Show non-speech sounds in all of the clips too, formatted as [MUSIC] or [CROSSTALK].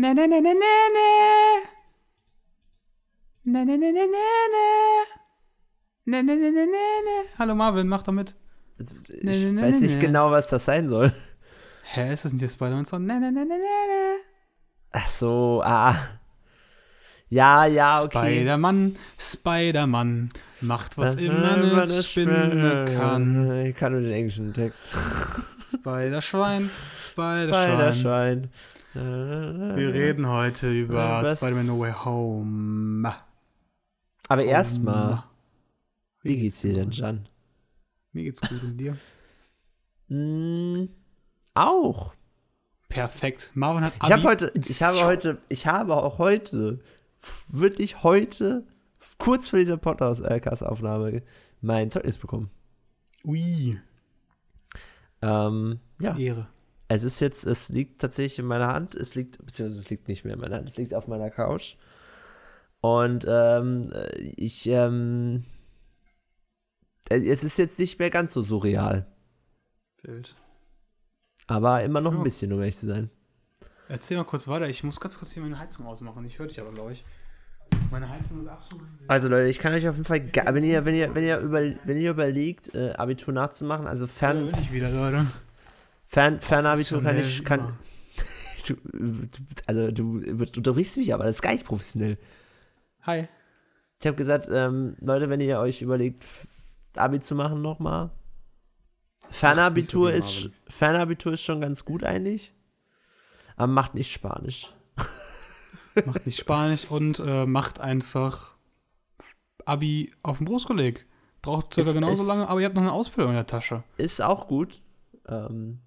Ne, ne, ne, ne, ne, ne. Ne, ne, ne, ne, ne, ne. Ne, ne, ne, ne, ne, ne. Hallo Marvin, mach doch mit. Also, ich Nee, nee, nee, weiß nicht genau, was das sein soll. Hä, ist das nicht der Spider-Man-Song? Ne, ne, ne, ne, ne, ne. Ach so, ah. Ja, ja, okay. Spider-Man, Spider-Man, macht was Das immer eine eine Spinne kann. Ich kann nur den englischen Text. Spider-Schwein, Spider-Schwein. Spider-Schwein. Wir reden heute über Was- Spider-Man No Way Home. Aber erstmal, wie geht's dir denn, Jan? Mir geht's gut und dir? Mm, auch. Perfekt. Marvin hat Ich habe Abi. heute, ich habe heute, ich habe auch heute, wirklich heute, kurz vor dieser Podcast-Aufnahme, mein Zeugnis bekommen. Ui, Ähm, ja, Ehre. Es ist jetzt, es liegt tatsächlich in meiner Hand, es liegt, beziehungsweise es liegt nicht mehr in meiner Hand, es liegt auf meiner Couch. Und ähm, ich, ähm, äh, es ist jetzt nicht mehr ganz so surreal, Wild. aber immer noch Ja. ein bisschen, um ehrlich zu sein. Erzähl mal kurz weiter. Ich muss ganz kurz hier meine Heizung ausmachen. Ich höre dich aber, glaube ich. Meine Heizung ist absolut. Also Leute, ich kann euch auf jeden Fall, wenn ihr, wenn ihr, wenn ihr, über, wenn ihr überlegt, äh, Abitur nachzumachen, also fern, bin ich wieder, Leute. Fern, Fernabitur kann ich, kann, [LAUGHS] du, also du, unterbrichst mich aber, das ist gar nicht professionell. Hi. Ich habe gesagt, ähm, Leute, wenn ihr euch überlegt, Abi zu machen nochmal, Fernabitur so ist, Fernabitur ist schon ganz gut eigentlich, aber macht nicht Spanisch. [LAUGHS] Macht nicht Spanisch und äh, macht einfach Abi auf dem Berufskolleg. Braucht circa Es- genauso es- lange, aber ihr habt noch eine Ausbildung in der Tasche. Ist auch gut. Ähm,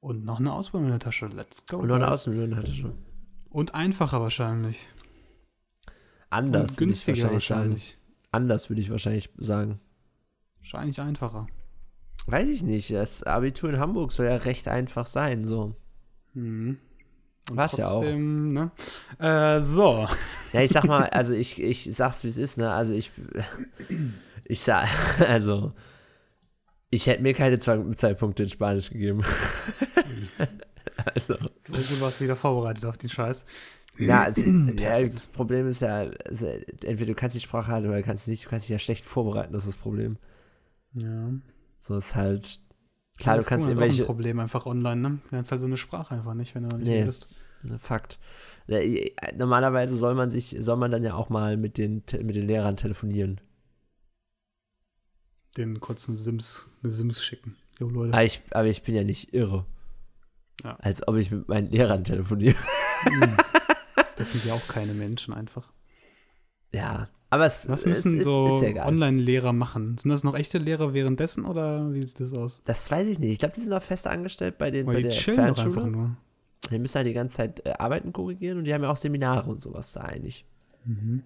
Und noch eine Ausbildung in der Tasche. Let's go. und noch eine guys. Außenbildung hatte schon. Und einfacher wahrscheinlich. Anders und günstiger wahrscheinlich wahrscheinlich. Anders würde ich wahrscheinlich sagen. Wahrscheinlich einfacher. Weiß ich nicht. Das Abitur in Hamburg soll ja recht einfach sein, so. Mhm. Und War's ja auch. Ne? Äh, so. Ja, ich sag mal, [LAUGHS] also ich, ich sag's wie es ist, ne? Also ich, ich sag, [LAUGHS] also ich hätte mir keine zwei, zwei Punkte in Spanisch gegeben. [LAUGHS] also, So gut warst du wieder vorbereitet auf den Scheiß. ja, also, ja, das Problem ist ja, also, entweder du kannst die Sprache halten oder du kannst nicht, du kannst dich ja schlecht vorbereiten, das ist das Problem. Ja. So ist halt, klar, Das du kannst ist auch ein irgendwelche, Problem einfach online, ne? Du lernst halt so eine Sprache einfach nicht, wenn du noch nicht Nee. bist. Ne, Fakt. Ja, Normalerweise soll man sich, soll man dann ja auch mal mit den, mit den Lehrern telefonieren. Den kurzen Sims, eine Sims schicken. Jo, Leute. Aber ich, aber ich bin ja nicht irre. Ja. Als ob ich mit meinen Lehrern telefoniere. [LAUGHS] Das sind ja auch keine Menschen einfach. Ja. Aber es, Was es müssen ist, so ja. Online-Lehrer machen? Sind das noch echte Lehrer währenddessen oder wie sieht das aus? Das weiß ich nicht. Ich glaube, die sind auch fest angestellt bei, den, Weil bei die der Fernschule. nur. Die müssen halt die ganze Zeit äh, Arbeiten korrigieren und die haben ja auch Seminare und sowas da eigentlich. Mhm.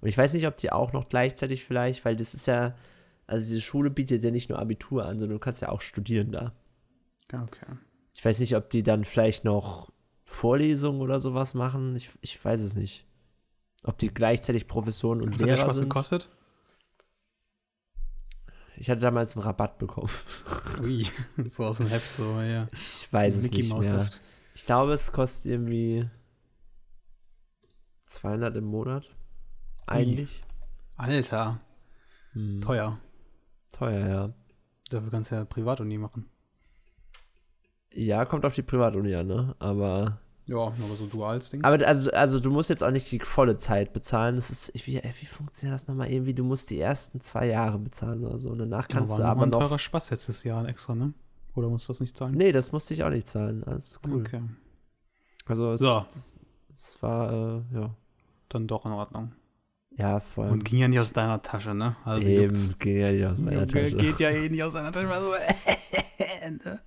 Und ich weiß nicht, ob die auch noch gleichzeitig vielleicht, weil das ist ja, also diese Schule bietet ja nicht nur Abitur an, sondern du kannst ja auch studieren da. Ja, okay. Ich weiß nicht, ob die dann vielleicht noch Vorlesungen oder sowas machen. Ich, ich weiß es nicht. Ob die gleichzeitig Professoren und Was hat der Lehrer Spaß sind. gekostet? Ich hatte damals einen Rabatt bekommen. [LAUGHS] Ui, so aus dem Heft, so, ja. Ich weiß es Mickey nicht mehr. Heft. Ich glaube, es kostet irgendwie 200 im Monat. Eigentlich. Alter, Hm. teuer. Teuer, ja. Dafür kannst du ja Privatuni machen. Ja, kommt auf die Privatuni an, ne? Aber, Ja, aber so duales Ding. aber also, also du musst jetzt auch nicht die volle Zeit bezahlen. Das ist, wie, wie funktioniert das nochmal? Irgendwie, du musst die ersten zwei Jahre bezahlen oder so. Und danach kannst aber du aber ein noch. teurer Spaß jetzt das Jahr extra, ne? Oder musst du das nicht zahlen? Nee, das musste ich auch nicht zahlen. Das ist cool. Okay, Also es, So. das, es war, äh, ja. dann doch in Ordnung. Ja, vor allem. Und ging ja nicht aus deiner Tasche, ne? Also eben, juckt's. ging ja nicht aus meiner Junge, Tasche. geht ja eh nicht aus deiner Tasche. Also, [LAUGHS] ne?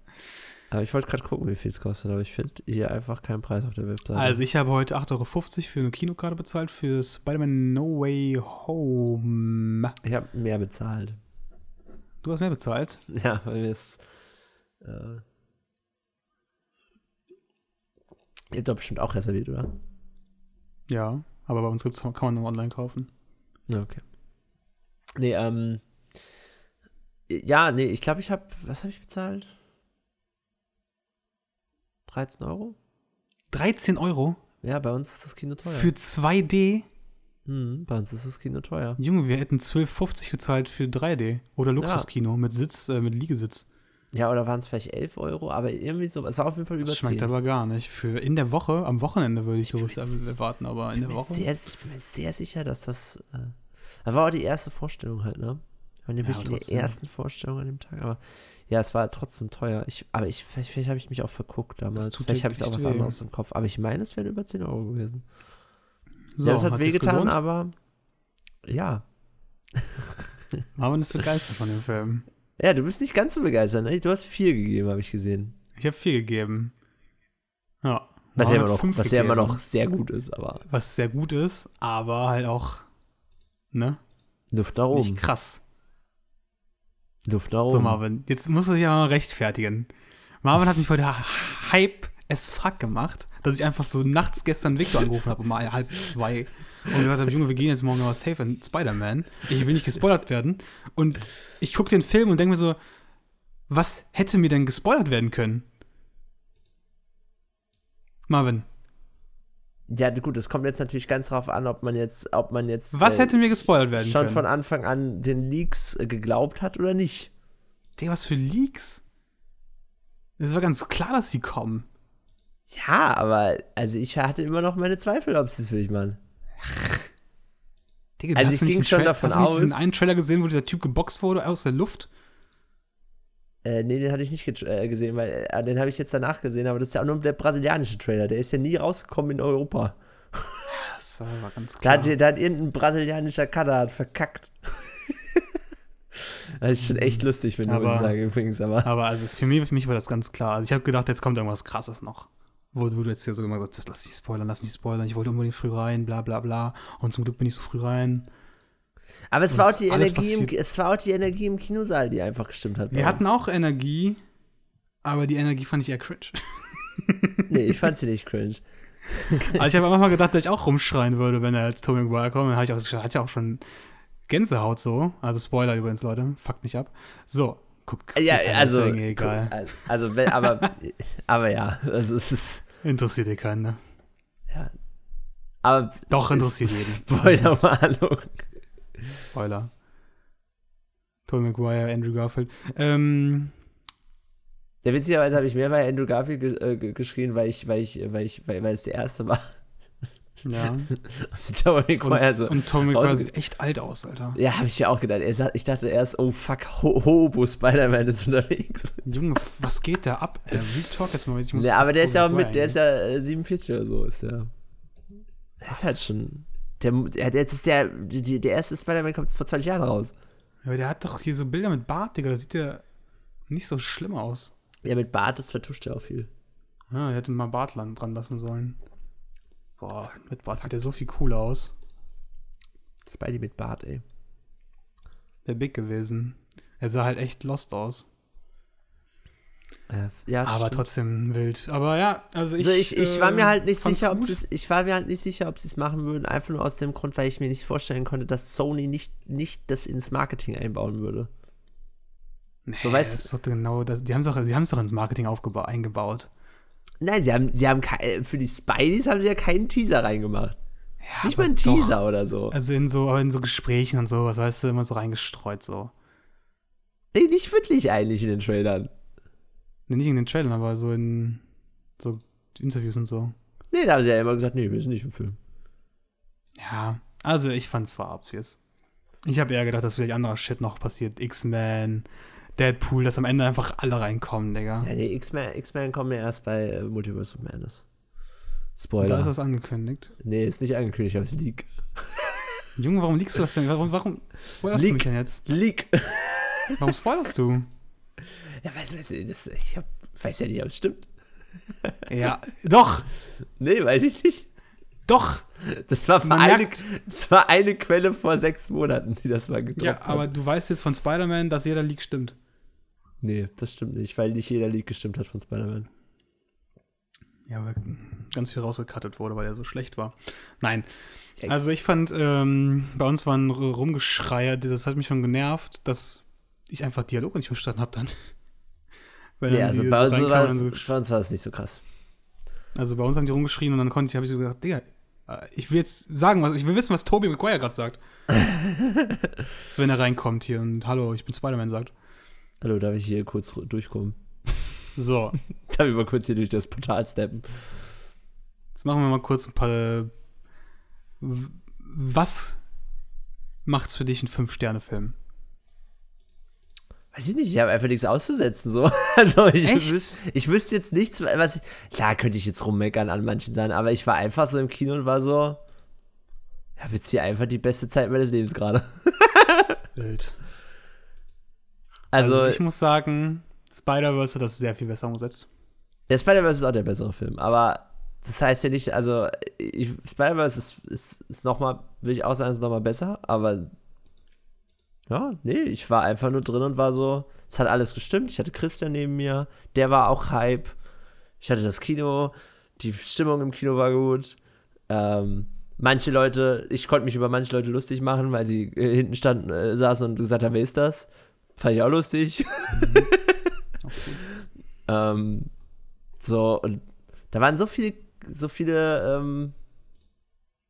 Aber ich wollte gerade gucken, wie viel es kostet, aber ich finde hier einfach keinen Preis auf der Webseite. also ich habe heute 8,50 Euro für eine Kinokarte bezahlt für Spider-Man No Way Home. ich habe mehr bezahlt. Du hast mehr bezahlt? [LAUGHS] Ja, weil mir ist. Äh, ihr habt doch bestimmt auch reserviert, oder? Ja, aber bei uns gibt's, kann man nur online kaufen. Ja, okay. Nee, ähm. Ja, nee, ich glaube, ich habe. Was habe ich bezahlt? 13 Euro? 13 Euro Ja, bei uns ist das Kino teuer. für 2D. Mhm, bei uns ist das Kino teuer. Junge, wir hätten 12,50 bezahlt für 3D. Oder Luxuskino mit Sitz, äh, mit Liegesitz. Ja, oder waren es vielleicht 11 Euro, aber irgendwie so, es war auf jeden Fall über Das schmeckt 10. aber gar nicht. Für in der Woche, am Wochenende würde ich bin sowas erwarten, aber in der Woche. Sehr, ich bin mir sehr sicher, dass das. Äh, das war auch die erste Vorstellung halt, ne? Waren ja wirklich der ersten Vorstellung an dem Tag, aber ja, es war trotzdem teuer. Ich, aber ich, vielleicht, vielleicht habe ich mich auch verguckt damals. Vielleicht habe ich auch was weh. anderes im Kopf. Aber ich meine, es wären über 10 Euro gewesen. So, ja, das hat hat wehgetan, aber ja. Marvin ist begeistert von dem Film. Ja, du bist nicht ganz so begeistert, ne? Du hast vier gegeben, habe ich gesehen. Ich habe vier gegeben. Ja. Was, ja immer, noch, was ja immer noch sehr gut ist, aber Was sehr gut ist, aber halt auch, ne? Luft nach Nicht oben. krass. Luft nach So, oben. Marvin, jetzt muss er sich aber mal rechtfertigen. Marvin hat mich heute Hype as fuck gemacht, dass ich einfach so nachts gestern Victor angerufen habe, um mal halb zwei. Und gesagt habe, Junge, wir gehen jetzt morgen noch safe in Spider-Man. Ich will nicht gespoilert werden. Und ich gucke den Film und denke mir so, was hätte mir denn gespoilert werden können? Marvin, Ja, gut, es kommt jetzt natürlich ganz drauf an, ob man jetzt, ob man jetzt was äh, hätte mir gespoilert werden schon können? von Anfang an den Leaks äh, geglaubt hat oder nicht. Digga, was für Leaks? Es war ganz klar, dass sie kommen. Ja, aber also ich hatte immer noch meine Zweifel, ob sie es wirklich machen. Digga, Also hast ich du ging den schon Tra- davon hast du nicht diesen aus- einen Trailer gesehen, wo dieser Typ geboxt wurde aus der Luft? Äh, nee, den hatte ich nicht äh, gesehen, weil äh, den habe ich jetzt danach gesehen, aber das ist ja auch nur der brasilianische Trailer. Der ist ja nie rausgekommen in Europa. Das war, war ganz Da klar. hat, da hat irgendein brasilianischer Cutter hat verkackt. [LAUGHS] das ist schon echt lustig, wenn du Aber- sagen, übrigens, aber. Aber also für mich, für mich war das ganz klar. Also ich habe gedacht, jetzt kommt irgendwas krasses noch. Wo, wo du jetzt hier so immer gesagt hast, lass nicht spoilern, lass nicht spoilern, ich wollte unbedingt früh rein, bla bla bla. Und zum Glück bin ich so früh rein. Aber es Und war, auch die Energie im, es war auch die Energie im Kinosaal, die einfach gestimmt hat. Wir hatten uns. auch Energie, aber die Energie fand ich eher cringe. [LAUGHS] Nee, ich fand sie nicht cringe. [LAUGHS] also ich habe manchmal gedacht, dass ich auch rumschreien würde, wenn er als Tobey Maguire kommt. Dann hatte ich auch, hatte ich auch schon Gänsehaut so. Also Spoiler übrigens, Leute. Fuckt mich ab. So, guck. Ja, dir also, egal. guck, also, wenn, aber, aber ja, also es ist, Interessiert ihr keinen, ne? ja. Aber Doch, interessiert jeden. Spoilerwarnung. Spoiler. Tobey Maguire, Andrew Garfield. Ähm, Ja, witzigerweise habe ich mehr bei Andrew Garfield ge äh, ge- geschrien, weil ich, weil ich, weil ich, weil, weil es der erste war. Ja. [LAUGHS] Also, Tobey Maguire so. Und Tobey Maguire sieht echt alt aus, Alter. Ja, habe ich mir auch gedacht. Er sagt, ich dachte erst, oh fuck, Ho- Hobo Spider-Man ist unterwegs. Junge, was geht da ab? Äh, Real Talk jetzt mal. Ich muss Ja, aber der ist ja auch mit, der ist ja äh, 47 oder so, ist der. Der ist halt schon. Der, der, ist der, der erste Spider-Man kommt vor 20 Jahren raus. Aber der hat doch hier so Bilder mit Bart, Digga. Da sieht der nicht so schlimm aus. Ja, mit Bart, das vertuscht er auch viel. Ja, er hätte mal Bart lang- dran lassen sollen. Boah, mit Bart sieht er so viel cooler aus. Spidey mit Bart, ey. Der Big gewesen. Er sah halt echt lost aus. Äh, ja, aber stimmt. trotzdem wild. Aber ja, also ich. Also ich, ich war mir äh, halt nicht sicher, ob sie es, ich war mir halt nicht sicher, ob sie es machen würden, einfach nur aus dem Grund, weil ich mir nicht vorstellen konnte, dass Sony nicht, nicht das ins Marketing einbauen würde. Nee, so, weißt das ist doch genau das. Die haben es doch, die doch ins Marketing aufgeba- eingebaut. Nein, sie haben, sie haben kei- für die Spideys haben sie ja keinen Teaser reingemacht. Ja, nicht mal einen doch. Teaser oder so. Also in so, aber in so Gesprächen und sowas, weißt du, immer so reingestreut so. Nee, nicht wirklich eigentlich in den Trailern. Nee, nicht in den Trailern, aber so in so Interviews und so. Nee, da haben sie ja immer gesagt, nee, wir sind nicht im Film. Ja, also ich fand es zwar obvious. Ich habe eher gedacht, dass vielleicht anderer Shit noch passiert. X-Men, Deadpool, dass am Ende einfach alle reinkommen, Digga. Ja, nee, X-Men kommen ja erst bei äh, Multiverse of Madness. Und Spoiler. da ist das angekündigt. nee, ist nicht angekündigt, aber es Leak. [LAUGHS] Junge, warum liegst du das denn? Warum, warum spoilerst du Leak. mich denn jetzt? Leak. Warum spoilerst du? [LAUGHS] ja, weißt, weißt du, das, ich hab, weiß ja nicht, ob es stimmt. [LAUGHS] Ja, doch, Nee, weiß ich nicht. doch. Das war, eine, das war eine Quelle vor sechs Monaten, die das mal Ja, hat. aber du weißt jetzt von Spider-Man, dass jeder Leak stimmt. Nee, das stimmt nicht, weil nicht jeder Leak gestimmt hat von Spider-Man. Ja, weil ganz viel rausgekattet wurde, weil er so schlecht war. Nein. Ja, Also ich fand, ähm, bei uns war ein R- Rumgeschreier, das hat mich schon genervt, dass ich einfach Dialoge nicht verstanden habe dann. [LAUGHS] Weil dann also bei uns, so bei uns war es nicht so krass. Also bei uns haben die rumgeschrien und dann konnte ich, habe ich so gesagt, Digga, äh, ich will jetzt sagen, was, ich will wissen, was Toby McGuire gerade sagt. [LAUGHS] so, wenn er reinkommt hier und Hallo, ich bin Spider-Man sagt. Hallo, darf ich hier kurz durchkommen? [LAUGHS] So. [LAUGHS] darf ich mal kurz hier durch das Portal steppen? Jetzt machen wir mal kurz ein paar. Was macht's für dich einen Fünf-Sterne-Film? Weiß ich nicht, ich habe einfach nichts auszusetzen. So. [LAUGHS] Also ich, wüs ich wüsste jetzt nichts, was ich. Klar könnte ich jetzt rummeckern an manchen Sachen, aber ich war einfach so im Kino und war so. Ich habe jetzt hier einfach die beste Zeit meines Lebens gerade. Wild. Also, Also, ich muss sagen, Spider-Verse hat das sehr viel besser umgesetzt. der Spider-Verse ist auch der bessere Film, aber das heißt ja nicht, also Spider-Verse ist, ist, ist nochmal, will ich auch sagen, ist nochmal besser, aber ja, nee, ich war einfach nur drin und war so, es hat alles gestimmt. Ich hatte Christian neben mir, der war auch Hype. Ich hatte das Kino, die Stimmung im Kino war gut. Ähm, manche Leute, ich konnte mich über manche Leute lustig machen, weil sie äh, hinten standen, äh, saßen und gesagt haben, wer ist das? Fand ich auch lustig. [LAUGHS] ähm, so, und da waren so viele, so viele, ähm,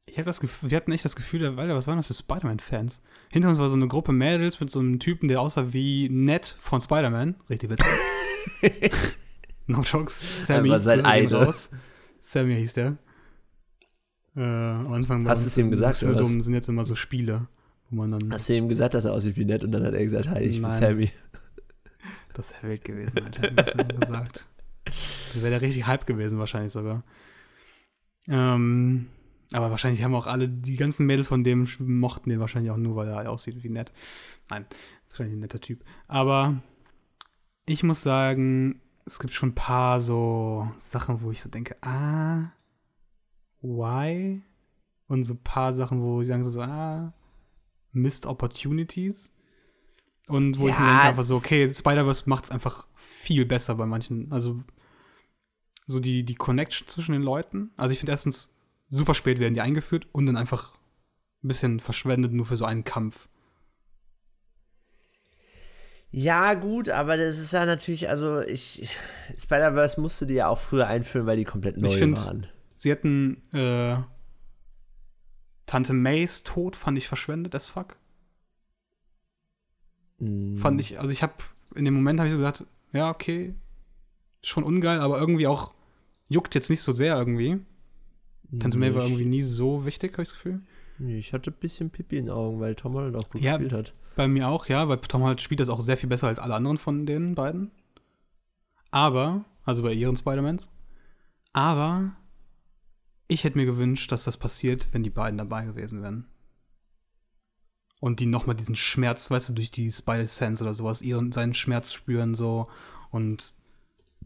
Ich habe das Gefühl, wir hatten echt das Gefühl, Alter, was waren das für Spider-Man-Fans? Hinter uns war so eine Gruppe Mädels mit so einem Typen, der aussah wie Ned von Spider-Man. Richtig witzig. [LAUGHS] no jokes. Sammy. Er war sein Idol. Sammy hieß der. Äh, am Anfang Hast du es ihm gesagt, oder dumm, sind jetzt immer so Spiele, wo man dann. hast du ihm gesagt, dass er aussieht wie nett und dann hat er gesagt, hi, ich bin Nein. Sammy. [LAUGHS] Das wäre wild gewesen, Alter. das immer gesagt. Das wäre der richtig Hype gewesen, wahrscheinlich sogar. Ähm, aber wahrscheinlich haben auch alle, die ganzen Mädels von dem mochten den wahrscheinlich auch nur, weil er aussieht wie nett. Nein, wahrscheinlich ein netter Typ. Aber ich muss sagen, es gibt schon ein paar so Sachen, wo ich so denke, ah, why? Und so ein paar Sachen, wo ich sagen so, ah, Missed Opportunities. Und wo ich mir Ja, denke einfach so, okay, Spider-Verse macht es einfach viel besser bei manchen. Also so die, die Connection zwischen den Leuten. Also ich finde erstens, super spät werden die eingeführt und dann einfach ein bisschen verschwendet nur für so einen Kampf. Ja, gut, aber das ist ja natürlich, also ich, Spider-Verse musste die ja auch früher einführen, weil die komplett neu Ich find- waren. Sie hätten äh, Tante Mays Tod fand ich verschwendet as fuck. Mm. Fand ich, also ich habe in dem Moment habe ich so gedacht, ja, okay, schon ungeil, aber irgendwie auch juckt jetzt nicht so sehr irgendwie. Tante May war irgendwie nie so wichtig, habe ich das Gefühl. Nee, ich hatte ein bisschen Pipi in den Augen, weil Tom Holland auch gut Ja. gespielt hat. Bei mir auch, ja, weil Tom Holland spielt das auch sehr viel besser als alle anderen von den beiden. Aber, also bei ihren Spider-Mans. Aber ich hätte mir gewünscht, dass das passiert, wenn die beiden dabei gewesen wären. Und die nochmal diesen Schmerz, weißt du, durch die Spider-Sense oder sowas, ihren, seinen Schmerz spüren so und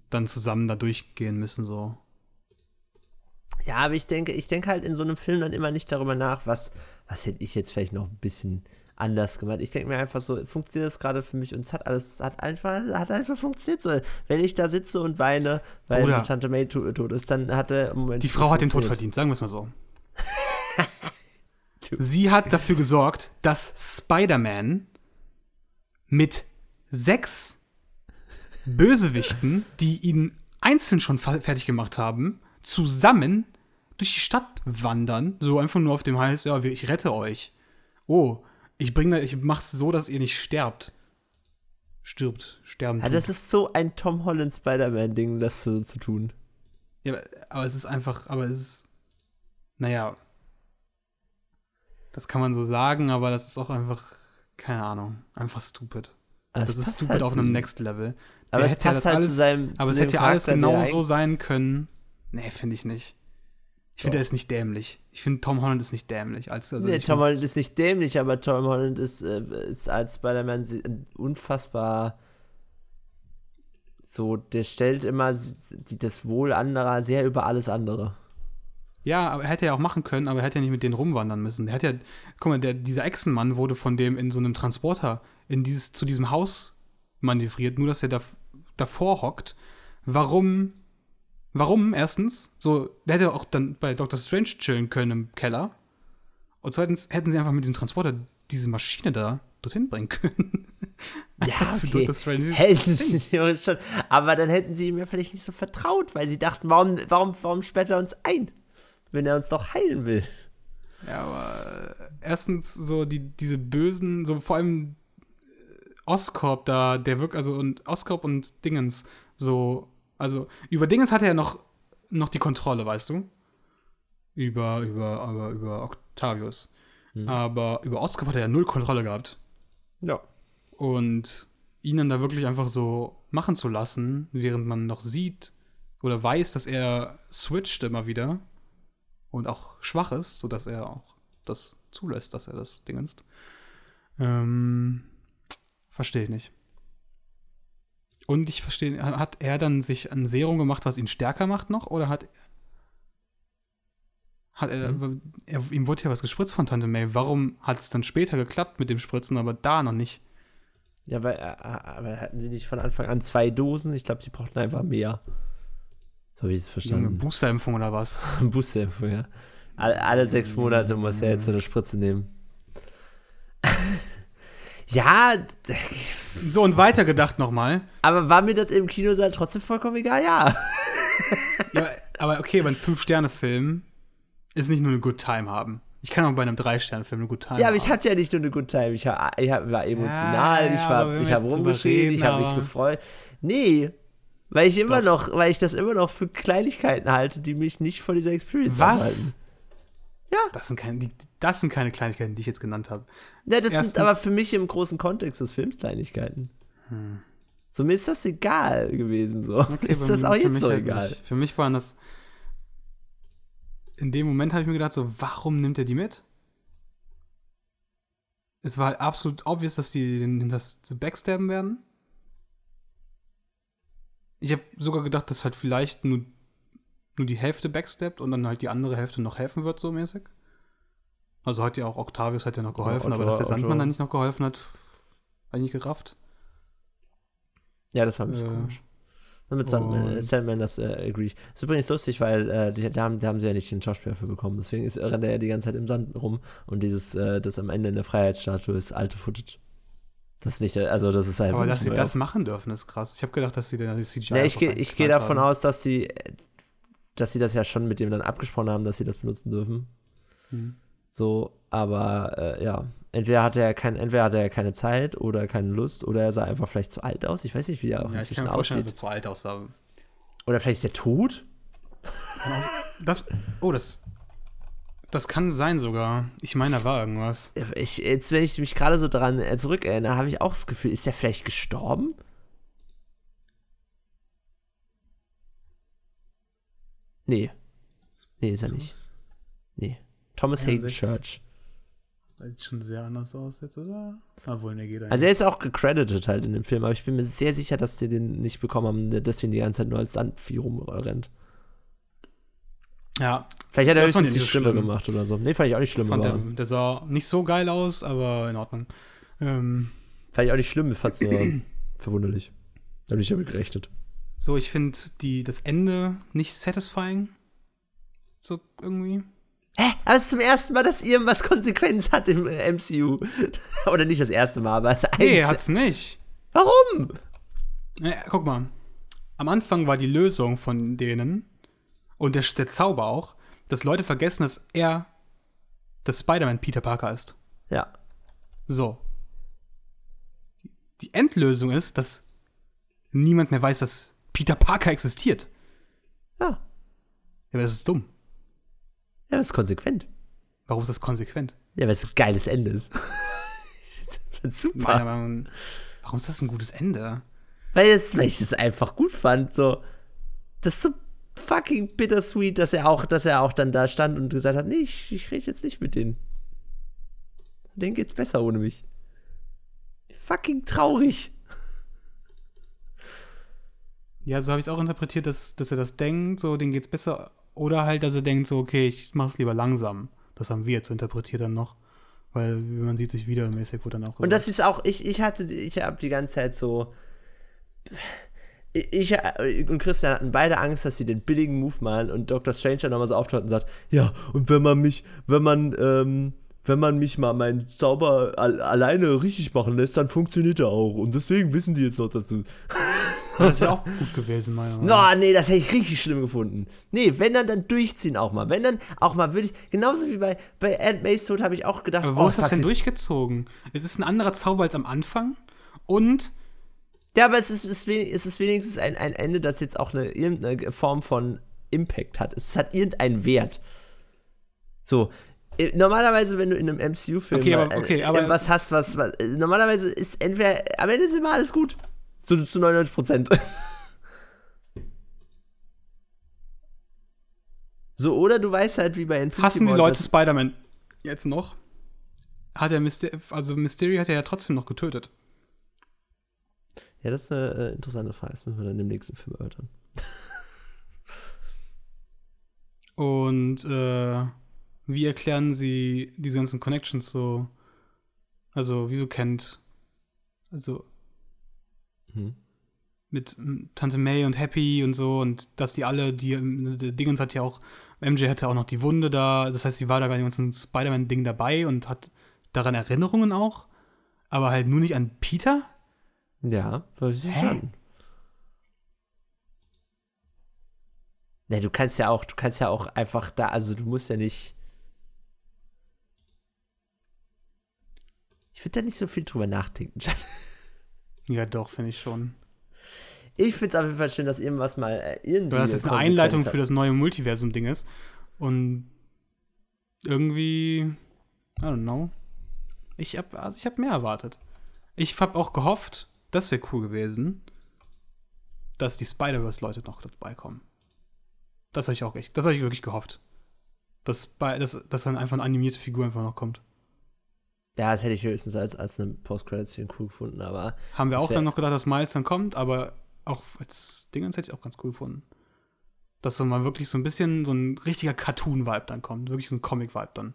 dann zusammen da durchgehen müssen so. Ja, aber ich denke, ich denke halt in so einem Film dann immer nicht darüber nach, was, was hätte ich jetzt vielleicht noch ein bisschen anders gemacht. Ich denke mir einfach so, funktioniert das gerade für mich und es hat alles, hat einfach, hat einfach funktioniert so. Wenn ich da sitze und weine, weil Bruder. die Tante May to- tot ist, dann hat er im Moment. Die Frau hat den Tod verdient, sagen wir es mal so. [LAUGHS] Sie hat dafür gesorgt, dass Spider-Man mit sechs Bösewichten, die ihn einzeln schon fertig gemacht haben, zusammen durch die Stadt wandern. So einfach nur auf dem heißt, ja, ich rette euch. Oh, ich bringe, ich mach's so, dass ihr nicht sterbt. Stirbt, sterben. Ja, das ist so ein Tom Holland Spider-Man-Ding, das so zu tun. Ja, aber- aber es ist einfach, aber es ist, naja, das kann man so sagen, aber das ist auch einfach, keine Ahnung, einfach stupid. Aber Das ist stupid halt auf zu einem. Next Level. Aber Der es hätte ja passt das halt alles- zu seinem. Aber zu es hätte ja alles der genauso sein können. Nee, finde ich nicht. Ich finde, er ist nicht dämlich. Ich finde, Tom Holland ist nicht dämlich. Als, also nee, Tom Holland ist nicht dämlich, aber Tom Holland ist, äh, ist als Spider-Man se- unfassbar so, der stellt immer die, das Wohl anderer sehr über alles andere. Ja, aber er hätte ja auch machen können, aber er hätte ja nicht mit denen rumwandern müssen. Der hat ja, guck mal, der, dieser Echsenmann wurde von dem in so einem Transporter in dieses, zu diesem Haus manövriert, nur dass er da, davor hockt. Warum, warum erstens? So, der hätte auch dann bei Dr. Strange chillen können im Keller. Und zweitens hätten sie einfach mit diesem Transporter diese Maschine da dorthin bringen können. [LAUGHS] Ja, okay. Hätten sie theoretisch schon. Aber dann hätten sie ihm ja vielleicht nicht so vertraut, weil sie dachten, warum, warum, warum sperrt er uns ein, wenn er uns doch heilen will? Ja, aber äh, erstens so die, diese bösen, so vor allem äh, Oscorp da, der wirkt, also und Oscorp und Dingens, so, also über Dingens hat er ja noch, noch die Kontrolle, weißt du? Über, über, aber über Octavius. Hm. Aber über Oscorp hat er ja null Kontrolle gehabt. Ja. Und ihn dann da wirklich einfach so machen zu lassen, während man noch sieht oder weiß, dass er switcht immer wieder und auch schwach ist, sodass er auch das zulässt, dass er das dingenst. Ähm, verstehe ich nicht. Und ich verstehe, hat er dann sich ein Serum gemacht, was ihn stärker macht noch? Oder hat, hat er, er, ihm wurde ja was gespritzt von Tante May. Warum hat es dann später geklappt mit dem Spritzen, aber da noch nicht? Ja, weil, äh, aber hatten sie nicht von Anfang an zwei Dosen? Ich glaube, sie brauchten einfach mehr. So habe ich es Eine verstanden. Boosterimpfung oder was? [LAUGHS] Boosterimpfung, ja. Alle, alle sechs Monate muss er jetzt so eine Spritze nehmen. [LAUGHS] ja, So, und weitergedacht nochmal. aber war mir das im Kinosaal trotzdem vollkommen egal? Ja. Ja, aber okay, bei einem Fünf-Sterne-Film ist nicht nur eine Good Time haben. Ich kann auch bei einem Drei-Sterne-Film eine Good Time Ja, aber haben. ich hatte ja nicht nur eine Good Time. Ich, war, ich war emotional, Ja, ich, war, ich habe rumgeschrien, ich habe mich gefreut. Nee, weil ich immer Doch. noch, weil ich das immer noch für Kleinigkeiten halte, die mich nicht von dieser Experience Was? abhalten. Das sind, keine, das sind keine Kleinigkeiten, die ich jetzt genannt habe. Ja, das Erstens- sind aber für mich im großen Kontext des Films Kleinigkeiten. So, mir ist das egal gewesen. So. ist bei das auch für jetzt mich so halt egal. Nicht. Für mich waren das. In dem Moment habe ich mir gedacht, so, warum nimmt er die mit? Es war halt absolut obvious, dass die den, das zu backstabben werden. Ich habe sogar gedacht, dass halt vielleicht nur, nur die Hälfte backstabbt und dann halt die andere Hälfte noch helfen wird, so mäßig. Also hat ja auch Octavius hat ja noch geholfen, Otto- aber dass der Otto- Sandmann dann nicht noch geholfen hat, habe ich nicht gerafft. Ja, das war ein bisschen Äh, komisch. Mit Sandman, Sandman das äh, agree ich. Ist übrigens lustig, weil äh, die, da, haben, da haben sie ja nicht den Schauspieler für bekommen. Deswegen ist, rennt er ja die ganze Zeit im Sand rum. Und dieses, äh, das am Ende in der Freiheitsstatue ist alte Footage. Das ist nicht, also das ist halt. Aber dass sie das machen dürfen, ist krass. Ich habe gedacht, dass sie dann die CGI Nee, ich gehe ich geh davon haben. aus, dass sie, dass sie das ja schon mit dem dann abgesprochen haben, dass sie das benutzen dürfen. Mhm. So, aber äh, ja, entweder hatte er kein, entweder hatte er keine Zeit oder keine Lust oder er sah einfach vielleicht zu alt aus. Ich weiß nicht, wie er auch Ja, ich kann inzwischen mir dass aussieht. er zu alt aussah. Oder vielleicht ist er tot? Das, oh, das, das kann sein sogar. Ich meine, da war irgendwas. Ich, jetzt, wenn ich mich gerade so daran äh, zurückerinnere, habe ich auch das Gefühl, ist er vielleicht gestorben? Nee. Nee, ist er nicht. Nee. Thomas Hayden 61. Church. Sieht schon sehr anders aus jetzt, oder? Obwohl, ne, geht eigentlich. Also er ist auch gecredited halt in dem Film, aber ich bin mir sehr sicher, dass die den nicht bekommen haben, der deswegen die ganze Zeit nur als Sandvieh rumrennt. ja, Vielleicht hat er Das fand höchstens die Stimme schlimm. gemacht oder so. Nee, fand ich auch nicht schlimm. fand der, Aber, der sah nicht so geil aus, aber in Ordnung. Ähm, fand ich auch nicht schlimm, ich fand's nur [CLEARS THROAT] verwunderlich. Da habe ich damit gerechnet. So, ich finde das Ende nicht satisfying. So irgendwie. Hä? Aber es ist zum ersten Mal, dass irgendwas Konsequenz hat im äh, MCU. [LAUGHS] Oder nicht das erste Mal, aber es ist Nee, hat's nicht. Warum? Ja, guck mal. Am Anfang war die Lösung von denen und der, der Zauber auch, dass Leute vergessen, dass er das Spider-Man Peter Parker ist. Ja. So. Die Endlösung ist, dass niemand mehr weiß, dass Peter Parker existiert. Ja. Ja, aber das ist dumm. Ja, das ist konsequent. Warum ist das konsequent? Ja, weil es ein geiles Ende ist. [LAUGHS] ich find's super. Meinung warum ist das ein gutes Ende? Weil, es, weil ich es einfach gut fand. So, das ist so fucking bittersweet, dass er auch, dass er auch dann da stand und gesagt hat, nee, ich, ich rede jetzt nicht mit denen. Denen geht's besser ohne mich. Fucking traurig. Ja, so habe ich es auch interpretiert, dass, dass er das denkt, so, denen geht's besser. Oder halt, dass er denkt, so, okay, ich mach's lieber langsam. Das haben wir jetzt so interpretiert dann noch. Weil man sieht sich wieder mäßig, wurde dann auch gesagt. Und das ist auch, ich, ich hatte, ich habe die ganze Zeit so. Ich und Christian hatten beide Angst, dass sie den billigen Move malen und Dr. Strange dann nochmal so auftaucht und sagt, ja, und wenn man mich, wenn man, ähm, wenn man mich mal meinen Zauber al alleine richtig machen lässt, dann funktioniert er auch. Und deswegen wissen die jetzt noch, dass du. [LAUGHS] Das ist ja auch gut gewesen, meiner Meinung No, nach. nee, das hätte ich richtig schlimm gefunden. Nee, wenn dann, dann durchziehen auch mal. Wenn dann auch mal würde ich, genauso wie bei, bei Aunt May's Tod habe ich auch gedacht, Aber wo oh, ist das denn durchgezogen? Es ist ein anderer Zauber als am Anfang und Ja, aber es ist, es ist, wenigstens ein, ein Ende, das jetzt auch eine irgendeine Form von Impact hat. Es hat irgendeinen Wert. So. äh, Normalerweise, wenn du in einem MCU-Film Okay, aber- okay, was hast, was, was. äh, Normalerweise ist entweder. Am Ende ist immer alles gut. Zu, zu 99 Prozent. [LAUGHS] so, oder du weißt halt, wie bei Infinity hassen die War, Leute Spider-Man jetzt noch? Hat er Myster also Mysterio hat er ja trotzdem noch getötet. Ja, das ist eine äh, interessante Frage. Das müssen wir dann im nächsten Film erörtern. [LAUGHS] Und äh, wie erklären sie diese ganzen Connections so? Also, wieso kennt, also Hm. mit mm, Tante May und Happy und so und dass die alle, die, der Dingens hat ja auch, MJ hatte auch noch die Wunde da, das heißt, sie war da bei dem ganzen Spider-Man-Ding dabei und hat daran Erinnerungen auch, aber halt nur nicht an Peter? Ja, Hä? verstanden. Ne, du kannst ja auch, du kannst ja auch einfach da, also du musst ja nicht. Ich würde da nicht so viel drüber nachdenken. Jan. Ja, doch, finde ich schon. Ich finde es auf jeden Fall schön, dass irgendwas mal äh, irgendwie. Weil das jetzt eine Einleitung hat. für das neue Multiversum-Ding ist. Und irgendwie, I don't know. Ich habe also ich hab mehr erwartet. Ich habe auch gehofft, das wäre cool gewesen, dass die Spider-Verse-Leute noch dabei kommen. Das habe ich auch echt, das habe ich wirklich gehofft. Dass, dass, dass dann einfach eine animierte Figur einfach noch kommt. Ja, das hätte ich höchstens als, als eine Post-Credit-Szene cool gefunden, aber. Haben wir auch dann noch gedacht, dass Miles dann kommt, aber auch als Dingens hätte ich auch ganz cool gefunden. Dass so mal wirklich so ein bisschen so ein richtiger Cartoon-Vibe dann kommt. Wirklich so ein Comic-Vibe dann.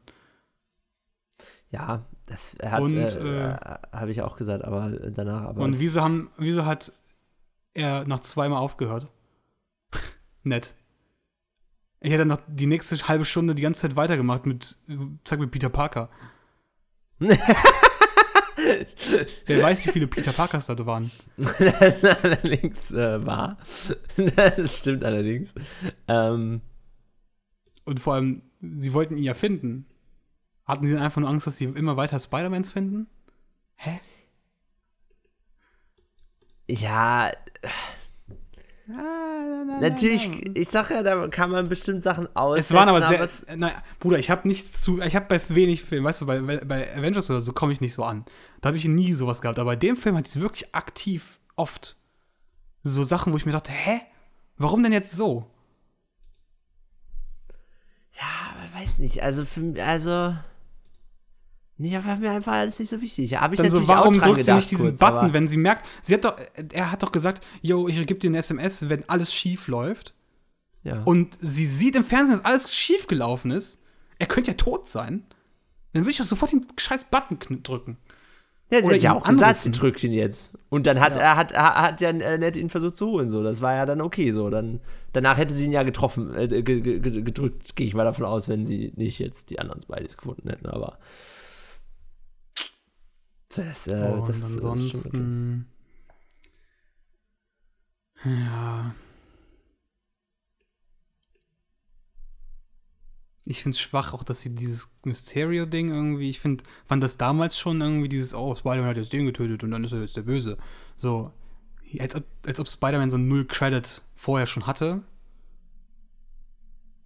Ja, das hat, Und, äh, äh, habe ich auch gesagt, aber danach, aber. Und wieso, haben, wieso hat er nach zweimal aufgehört? [LAUGHS] Nett. Ich hätte noch die nächste halbe Stunde die ganze Zeit weitergemacht mit, zeig mir Peter Parker. [LAUGHS] Wer weiß, wie viele Peter Parkers da waren. das ist allerdings äh, wahr. das stimmt allerdings. Ähm, Und vor allem, sie wollten ihn ja finden. Hatten sie einfach nur Angst, dass sie immer weiter Spider-Mans finden? Hä? ja, natürlich, ich sag ja, da kann man bestimmt Sachen aus. Es waren aber sehr. Naja, Bruder, ich habe nichts zu. Ich habe bei wenig Filmen, weißt du, bei, bei Avengers oder so komme ich nicht so an. Da habe ich nie sowas gehabt. Aber bei dem Film hatte ich es wirklich aktiv oft. So Sachen, wo ich mir dachte, hä? Warum denn jetzt so? Ja, aber weiß nicht, also für also. Nee, war mir einfach alles nicht so wichtig. Habe ich Dann so, warum drückt sie nicht diesen kurz, Button, wenn sie merkt, sie hat doch, er hat doch gesagt, yo, ich gebe dir eine SMS, wenn alles schief läuft. Ja. Und sie sieht im Fernsehen, dass alles schief gelaufen ist. Er könnte ja tot sein. Dann würde ich doch sofort den scheiß Button drücken. Ja, sie Oder hat ja auch gesagt, sie drückt ihn jetzt. Und dann hat Ja. er hat, er hat ja äh, nett ihn versucht zu holen, so. Das war ja dann okay, so. Dann, danach hätte sie ihn ja getroffen, äh, ge- ge- ge- gedrückt, gehe ich mal davon aus, wenn sie nicht jetzt die anderen Spideys gefunden hätten, aber. Das, äh, Und das, das okay. ansonsten. Ja. Ich finde es schwach, auch dass sie dieses Mysterio-Ding irgendwie, ich finde, fand das damals schon irgendwie dieses, oh, Spider-Man hat jetzt den getötet und dann ist er jetzt der Böse. So, als ob, als ob Spider-Man so null Credit vorher schon hatte.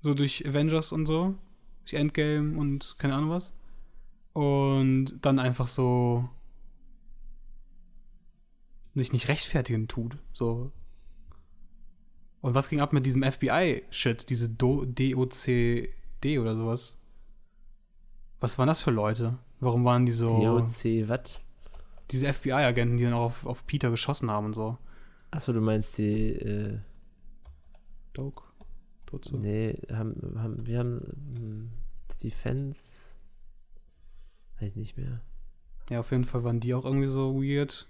So durch Avengers und so. Durch Endgame und keine Ahnung was. Und dann einfach so sich nicht rechtfertigen tut. So. Und was ging ab mit diesem FBI-Shit, diese Do DOCD oder sowas? Was waren das für Leute? Warum waren die so. DOC, was? Diese FBI-Agenten, die dann auch auf, auf Peter geschossen haben und so. Achso, du meinst die, äh, Doke? Tutze? nee, haben, haben, wir haben, hm, Defense, weiß nicht mehr. Ja, auf jeden Fall waren die auch irgendwie so weird.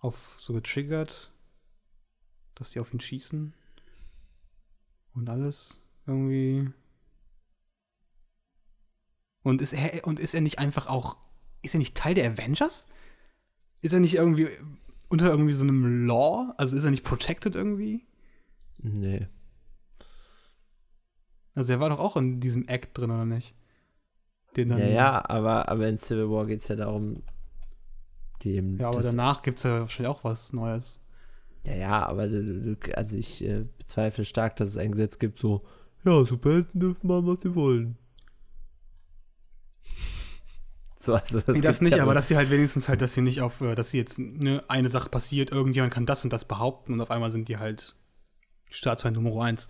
Auf so getriggert. Dass die auf ihn schießen. Und alles irgendwie. Und ist er, und ist er nicht einfach auch, ist er nicht Teil der Avengers? Ist er nicht irgendwie unter irgendwie so einem Law? Also ist er nicht protected irgendwie? Nee. Also er war doch auch in diesem Act drin, oder nicht? Den dann, Ja, ja, aber, aber in Civil War geht es ja darum, die eben. Ja, aber danach gibt es ja wahrscheinlich auch was Neues. Ja, ja, aber also ich äh, bezweifle stark, dass es ein Gesetz gibt, so, ja, Superhelden dürfen machen, was sie wollen. [LAUGHS] So, also das, nee, das nicht, ja aber dass sie halt wenigstens halt, dass sie nicht auf, äh, dass sie jetzt ne, eine Sache passiert, irgendjemand kann das und das behaupten und auf einmal sind die halt Staatsfeind Nummer eins.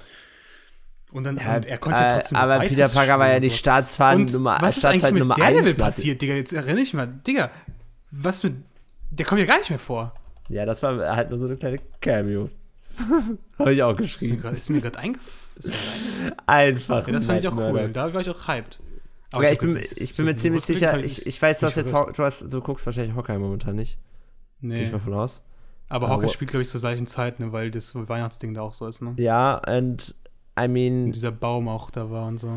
Und dann, Ja, und er konnte äh, trotzdem aber Peter Parker war ja die so. Und Nummer was ist eigentlich mit Nummer Daredevil eins, Martin. passiert, Digga? Jetzt erinnere ich mich mal. Digga, was mit. Der kommt ja gar nicht mehr vor. Ja, das war halt nur so eine kleine Cameo. [LAUGHS] Habe ich auch geschrieben. ist mir gerade eingefallen. Einfach. Ja, das fand ich auch cool. Da war ich auch hyped. Okay, hab ich bin, grad- ich bin mir ziemlich sicher, ich, ich weiß, du hast jetzt, du, hast, du guckst wahrscheinlich Hawkeye momentan nicht. Gehe Nee, ich mal von aus. aber Aber Hawkeye spielt, glaube ich, zur gleichen Zeit, ne, weil das Weihnachtsding da auch so ist, ne? Ja, und I mean, Und dieser Baum auch da war und so.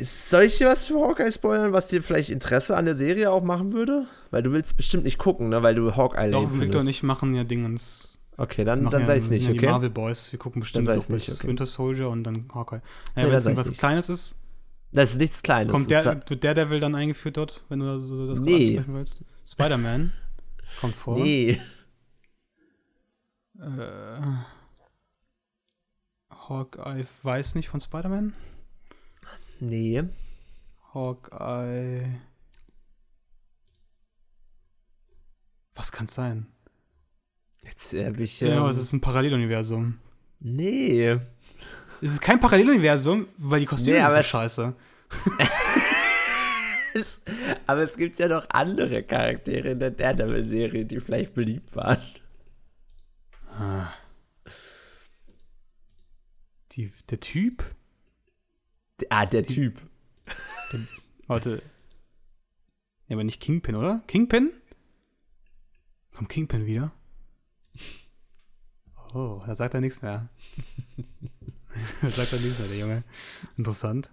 soll ich dir was für Hawkeye spoilern, was dir vielleicht Interesse an der Serie auch machen würde? Weil du willst bestimmt nicht gucken, ne, weil du Hawkeye Doch, lame Victor findest. und ich machen ja Dingens. Okay, dann, dann ja, ich's wir nicht, ja Die okay? Marvel Boys. Wir gucken bestimmt ich's nicht, okay. Winter Soldier und dann Hawkeye. Nee, Naja, wenn dann es was ich nicht. Kleines ist, Das ist nichts Kleines. kommt der, wird Daredevil dann eingeführt dort, wenn du so das Nee. ansprechen willst? Spider-Man kommt vor. nee. Äh, Hawkeye weiß nicht von Spider-Man. Nee. Hawkeye. Was kann's sein? Jetzt hab ich. Ja, ähm, es ist ein Paralleluniversum. nee. Es ist kein Paralleluniversum, weil die Kostüme Nee, sind so scheiße. [LAUGHS] Es- Aber es gibt ja noch andere Charaktere in der Daredevil-Serie, die vielleicht beliebt waren. Ah. Die, der Typ? Ah, der Typ. Warte. Ja, aber nicht Kingpin, oder? Kingpin? Kommt Kingpin wieder? Oh, da sagt er nichts mehr. [LAUGHS] da sagt er nichts mehr, der Junge. Interessant.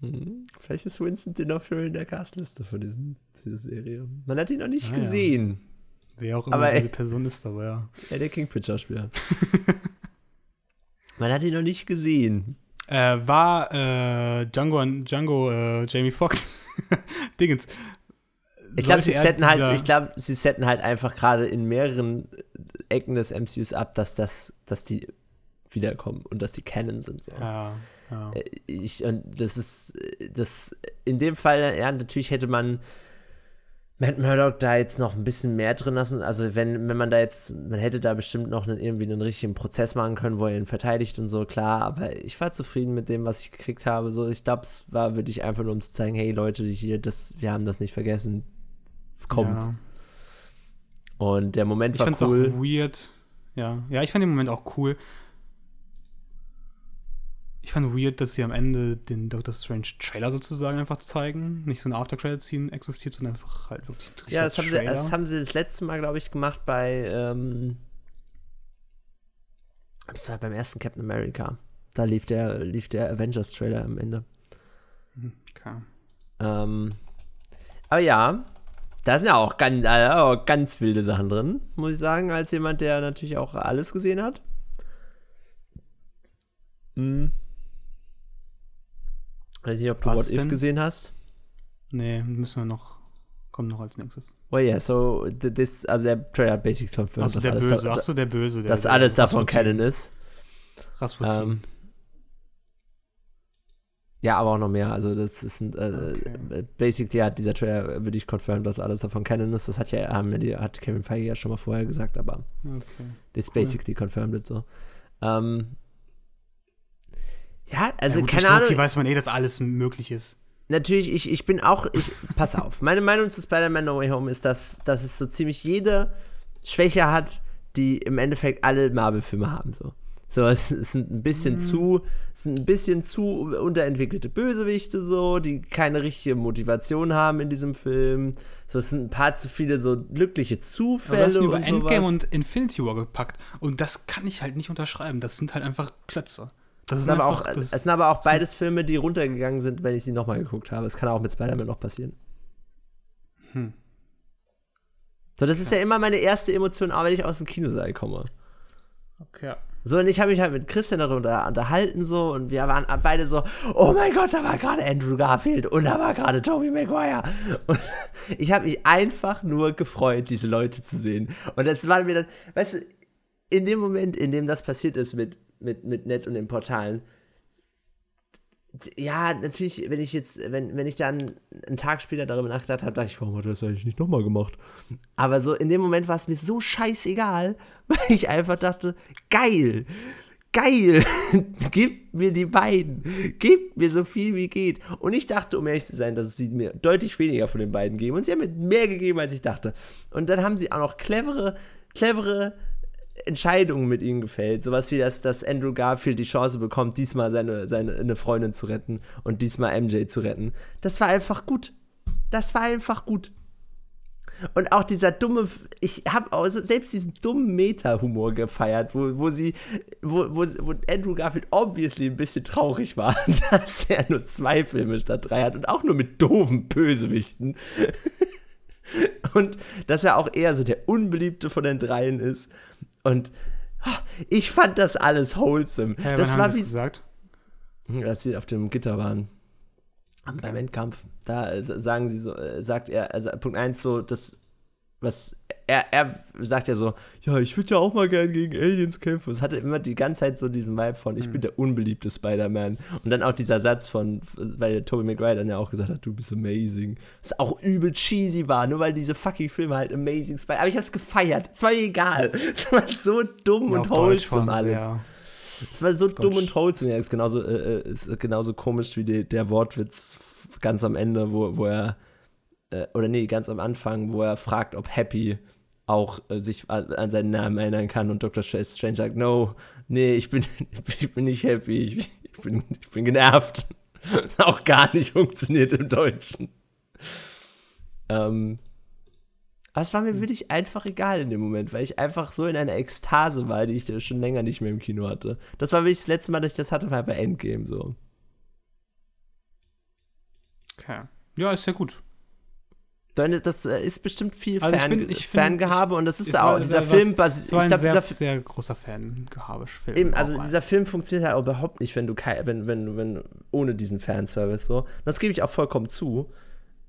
Hm, Vielleicht ist Winston D'Onofrio in der Castliste für diesen, diese Serie. Man hat ihn noch nicht Ah, ja. gesehen. Wer auch immer Aber, diese. Person ist, aber ja. Ja, der Kingpin-Schauspieler. [LAUGHS] Man hat ihn noch nicht gesehen. Äh, war äh, Django, Django äh, Jamie Foxx [LAUGHS] Dingens. Ich glaube, sie setten halt, ich glaube, sie setten halt einfach gerade in mehreren Ecken des MCUs ab, dass das, dass die wiederkommen und dass die Canon sind. So. Ja, ja. Äh, Ich, und das ist, äh, das, in dem Fall, ja, natürlich hätte man Matt Murdock da jetzt noch ein bisschen mehr drin lassen. Also, wenn, wenn man da jetzt, man hätte da bestimmt noch einen, irgendwie einen richtigen Prozess machen können, wo er ihn verteidigt und so, klar. Aber ich war zufrieden mit dem, was ich gekriegt habe. So, ich glaube, es war wirklich einfach nur, um zu zeigen, hey Leute, die hier, das, wir haben das nicht vergessen. Es kommt. Ja. Und der Moment Ich war fand's cool. auch weird. Ja. ja, ich fand den Moment auch cool. Ich fand weird, dass sie am Ende den Doctor Strange Trailer sozusagen einfach zeigen. Nicht so eine After-Credit-Scene existiert, sondern einfach halt wirklich ein richtiger Ja, das haben, sie, das haben sie das letzte Mal, glaube ich, gemacht bei, ähm, das war beim ersten Captain America. Da lief der, lief der Avengers-Trailer am Ende. Okay. Ähm, aber ja, da sind ja auch ganz, auch ganz wilde Sachen drin, muss ich sagen, als jemand, der natürlich auch alles gesehen hat. Hm. Weiß nicht, ob du Was What If denn? gesehen hast. Nee, müssen wir noch. Kommt noch als nächstes. Well, yeah, so th- this, also der Trailer hat basically confirmed, dass der alles, Böse. da, Achso, der Böse. Der, dass der alles davon. Canon ist. Rasputin. Ähm, ja, aber auch noch mehr. Also das ist ein, äh, Okay. basically hat dieser Trailer würde ich confirmen, dass alles davon Canon ist. Das hat ja haben hat Kevin Feige ja schon mal vorher gesagt, aber okay. this Cool. basically confirmed it so. Ähm, ja, also ja, gut, keine Ahnung. weiß man eh, dass alles möglich ist. Natürlich, ich, ich bin auch, ich, pass auf, meine Meinung zu Spider-Man No Way Home ist, dass, dass es so ziemlich jede Schwäche hat, die im Endeffekt alle Marvel-Filme haben, so. So, es, sind ein bisschen zu, es sind ein bisschen zu unterentwickelte Bösewichte, so, die keine richtige Motivation haben in diesem Film. So, es sind ein paar zu viele so glückliche Aber du Zufälle hast ihn über und Endgame sowas. und Infinity War gepackt. Und das kann ich halt nicht unterschreiben. Das sind halt einfach Klötze. Das sind, aber auch, das es sind aber auch beides Filme, die runtergegangen sind, wenn ich sie nochmal geguckt habe. Es kann auch mit Spider-Man noch passieren. Hm. So, das ist ja immer meine erste Emotion, auch wenn ich aus dem Kinosaal komme. Okay. So, und ich habe mich halt mit Christian darüber unterhalten, so, und wir waren beide so, oh mein Gott, da war gerade Andrew Garfield und da war gerade Tobey Maguire. Und [LAUGHS] ich habe mich einfach nur gefreut, diese Leute zu sehen. Und das war mir dann, weißt du, in dem Moment, in dem das passiert ist mit, mit, mit Net und den Portalen, ja, natürlich, wenn ich jetzt, wenn, wenn ich dann einen Tag später darüber nachgedacht habe, dachte ich, warum hat er das eigentlich nicht nochmal gemacht? Aber so in dem Moment war es mir so scheißegal, [LAUGHS] weil ich einfach dachte, geil, geil, [LAUGHS] gib mir die beiden, gib mir so viel wie geht. Und ich dachte, um ehrlich zu sein, dass sie mir deutlich weniger von den beiden geben. Und sie haben mir mehr gegeben, als ich dachte. Und dann haben sie auch noch clevere, clevere Entscheidungen mit ihnen gefällt. Sowas wie, dass, dass Andrew Garfield die Chance bekommt, diesmal seine, seine eine Freundin zu retten und diesmal MJ zu retten. Das war einfach gut. Das war einfach gut. Und auch dieser dumme, ich habe also selbst diesen dummen Meta-Humor gefeiert, wo, wo sie, wo, wo, wo Andrew Garfield obviously ein bisschen traurig war, [LAUGHS] dass er nur zwei Filme statt drei hat und auch nur mit doofen Bösewichten. [LAUGHS] und dass er auch eher so der unbeliebte von den dreien ist. Und ich fand das alles wholesome. Hey, das war wie gesagt. Als sie auf dem Gitter waren. Beim Endkampf. Da sagen sie so, äh, sagt er, also Punkt 1 so, das was er, er sagt ja so, ja, ich würde ja auch mal gern gegen Aliens kämpfen. Es hatte immer die ganze Zeit so diesen Vibe von, ich mhm. bin der unbeliebte Spider-Man. Und dann auch dieser Satz von, weil Tobey Maguire dann ja auch gesagt hat, du bist amazing. Was auch übel cheesy war, nur weil diese fucking Filme halt amazing Spider. Aber ich hab's gefeiert. Es war mir egal. [LAUGHS] Es war so dumm ja, und wholesome alles. Ja. Es war so dumm und wholesome. Ja, ist genauso, äh, äh, ist genauso komisch wie die, der Wortwitz ganz am Ende, wo, wo er äh, oder nee, ganz am Anfang, wo er fragt, ob Happy auch äh, sich an seinen Namen erinnern kann und Dr. Strange sagt, no, nee, ich bin, [LAUGHS] ich bin nicht happy, ich, ich, bin, ich bin genervt. Das [LAUGHS] auch gar nicht funktioniert im Deutschen. Ähm, aber es war mir wirklich einfach egal in dem Moment, weil ich einfach so in einer Ekstase war, die ich schon länger nicht mehr im Kino hatte. Das war wirklich das letzte Mal, dass ich das hatte, war bei Endgame so. Okay. Ja, ist ja gut. Das äh, ist bestimmt viel also Fan, ich bin, ich Fangehabe und das ist auch, war, dieser Film basiert. war ein glaub, sehr, sehr großer Fangehabe-Film. Eben, also dieser ein. Film funktioniert halt überhaupt nicht, wenn du, wenn, wenn, wenn, ohne diesen Fanservice so. Das gebe ich auch vollkommen zu.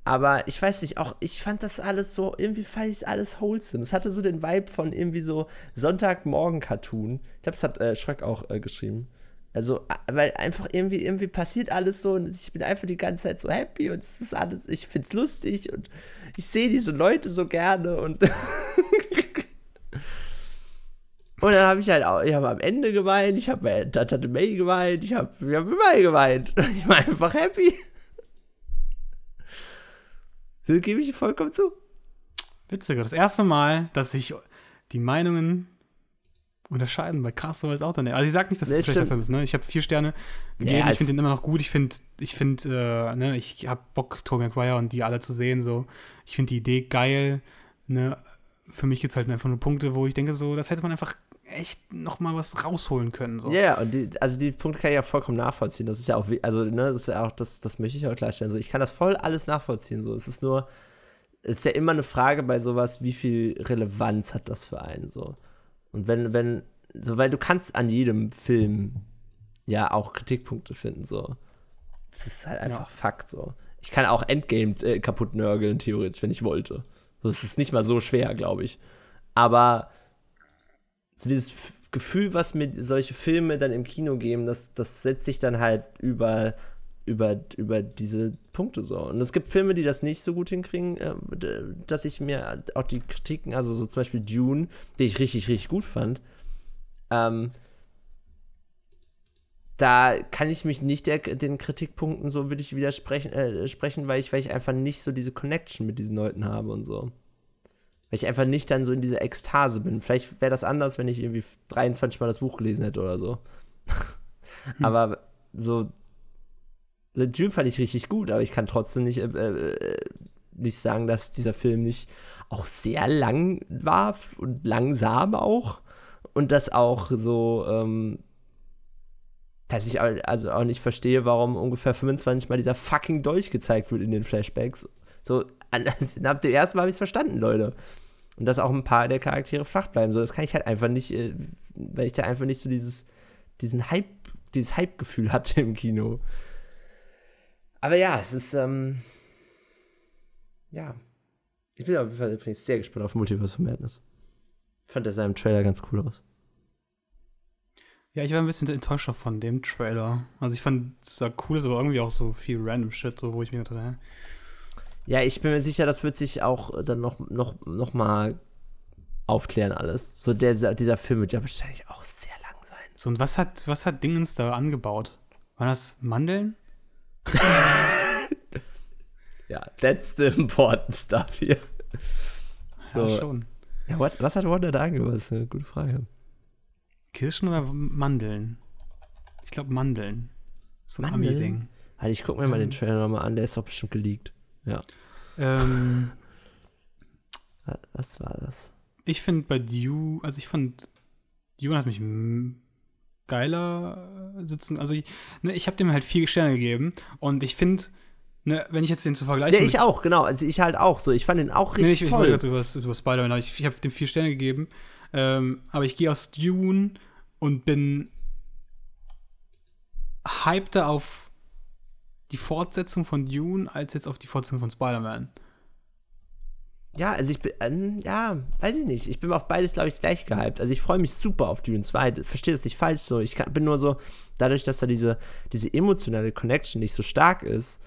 Aber ich weiß nicht, auch ich fand das alles so, irgendwie fand ich alles wholesome. Es hatte so den Vibe von irgendwie so Sonntagmorgen-Cartoon. Ich glaube, es hat äh, Schröck auch äh, geschrieben. Also, weil einfach irgendwie, irgendwie passiert alles so und ich bin einfach die ganze Zeit so happy und es ist alles, ich find's lustig und ich sehe diese Leute so gerne und. [LAUGHS] und dann habe ich halt auch, ich habe am Ende geweint, ich habe bei Tante May geweint, ich habe hab überall geweint. [LAUGHS] Ich war einfach happy. Das gebe ich vollkommen zu. Witziger, das erste Mal, dass ich die Meinungen unterscheiden bei Castaway ist auch dann. Also ich sag nicht, dass es ein schlechter Film ist, ne? Ich habe vier Sterne gegeben, ja, ich finde den immer noch gut. Ich finde, ich finde, äh, ne, ich habe Bock, Tobey Maguire und die alle zu sehen. So, ich finde die Idee geil. Ne? Für mich gibt es halt einfach nur Punkte, wo ich denke, so, das hätte man einfach echt noch mal was rausholen können. So. Ja, yeah, und die, also die Punkte kann ich ja vollkommen nachvollziehen. Das ist ja auch, also, ne, das ist ja auch, das, das möchte ich auch klarstellen. So, ich kann das voll alles nachvollziehen. So, es ist nur, es ist ja immer eine Frage bei sowas, wie viel Relevanz hat das für einen so. Und wenn, wenn, so, weil du kannst an jedem Film ja auch Kritikpunkte finden, so. Das ist halt einfach ja. Fakt, so. Ich kann auch Endgame äh, kaputt nörgeln, theoretisch, wenn ich wollte. So, es ist nicht mal so schwer, glaube ich. Aber so dieses Gefühl, was mir solche Filme dann im Kino geben, das, das setzt sich dann halt über, über, über diese Punkte so. Und es gibt Filme, die das nicht so gut hinkriegen, äh, dass ich mir auch die Kritiken, also so zum Beispiel Dune, die ich richtig, richtig gut fand, ähm, da kann ich mich nicht der, den Kritikpunkten so wirklich widersprechen, äh, sprechen, weil ich, weil ich einfach nicht so diese Connection mit diesen Leuten habe und so. Weil ich einfach nicht dann so in dieser Ekstase bin. Vielleicht wäre das anders, wenn ich irgendwie 23 Mal das Buch gelesen hätte oder so. [LAUGHS] hm. Aber so. Den Film fand ich richtig gut, aber ich kann trotzdem nicht, äh, äh, nicht sagen, dass dieser Film nicht auch sehr lang war und langsam auch und das auch so, ähm, dass ich also auch nicht verstehe, warum ungefähr 25 Mal dieser fucking Dolch gezeigt wird in den Flashbacks. So, ab [LAUGHS] dem ersten Mal habe ich es verstanden, Leute. Und dass auch ein paar der Charaktere flach bleiben. So, das kann ich halt einfach nicht, äh, weil ich da einfach nicht so dieses, diesen Hype, dieses Hype-Gefühl [LAUGHS] hatte im Kino. Aber ja, es ist, ähm, ja. Ich bin auf jeden Fall übrigens sehr gespannt auf Multiverse of Madness. Fand, der sah im Trailer ganz cool aus. Ja, ich war ein bisschen enttäuscht von dem Trailer. Also ich fand, es sah cool, aber irgendwie auch so viel random Shit, so wo ich mir dachte, hä? Ja, ich bin mir sicher, das wird sich auch dann noch, noch, noch mal aufklären alles. So der, dieser Film wird ja wahrscheinlich auch sehr lang sein. So, und was hat, was hat Dingens da angebaut? Waren das Mandeln? Ja, that's the important stuff hier. So. Ja, schon. Ja, what, was hat Wanda da eine gute Frage. Kirschen oder Mandeln? Ich glaube Mandeln. So ein Ami-Ding. Halt, ich guck mir mal den ähm. Trailer nochmal an, der ist doch bestimmt geleakt. Ja. Ähm, [LAUGHS] was war das? Ich finde bei Dune, also ich fand, Dune hat mich geiler sitzen. Also ich, ne, ich habe dem halt vier Sterne gegeben und ich finde, ne, wenn ich jetzt den zu vergleichen. Ja, ich auch, genau. Also ich halt auch so. Ich fand den auch richtig nee, ich, toll. Ich wollte über, über Spider-Man, ich, ich habe dem vier Sterne gegeben. Ähm, aber ich gehe aus Dune und bin hypter auf die Fortsetzung von Dune als jetzt auf die Fortsetzung von Spider-Man. Ja, also ich bin, ähm, ja, weiß ich nicht. Ich bin auf beides, glaube ich, gleich gehypt. Also ich freue mich super auf Dune 2. Verstehe das nicht falsch so. Ich kann, bin nur so, dadurch, dass da diese, diese emotionale Connection nicht so stark ist.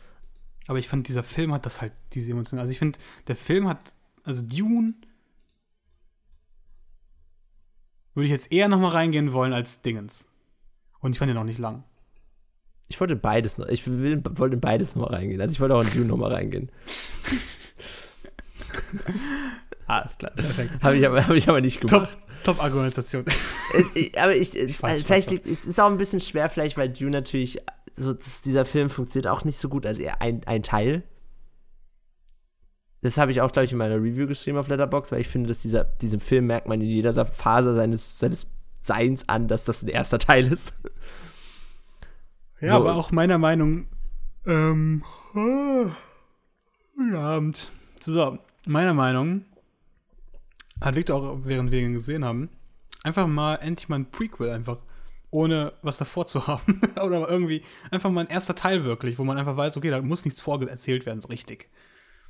Aber ich fand, dieser Film hat das halt, diese emotionale. Also ich finde, der Film hat, also Dune würde ich jetzt eher nochmal reingehen wollen als Dingens. Und ich fand den auch nicht lang. Ich wollte beides noch. Ich will, wollte beides nochmal reingehen. Also ich wollte auch in Dune nochmal reingehen. [LAUGHS] Alles klar, perfekt. Habe ich, aber, hab ich aber nicht gemacht. Top, top Argumentation. Es, aber ich, ich weiß, vielleicht liegt, es ist auch ein bisschen schwer, vielleicht, weil Dune natürlich, so dieser Film funktioniert auch nicht so gut als eher ein, ein Teil. Das habe ich auch, glaube ich, in meiner Review geschrieben auf Letterbox, weil ich finde, dass dieser, diesem Film merkt man in jeder Phase seines, seines Seins an, dass das ein erster Teil ist. Ja, so. aber auch meiner Meinung, ähm, oh, guten Abend. So, meiner Meinung hat Victor auch, während wir ihn gesehen haben, einfach mal endlich mal ein Prequel einfach, ohne was davor zu [LAUGHS] haben. Oder irgendwie einfach mal ein erster Teil wirklich, wo man einfach weiß, okay, da muss nichts vorgeerzählt werden, so richtig.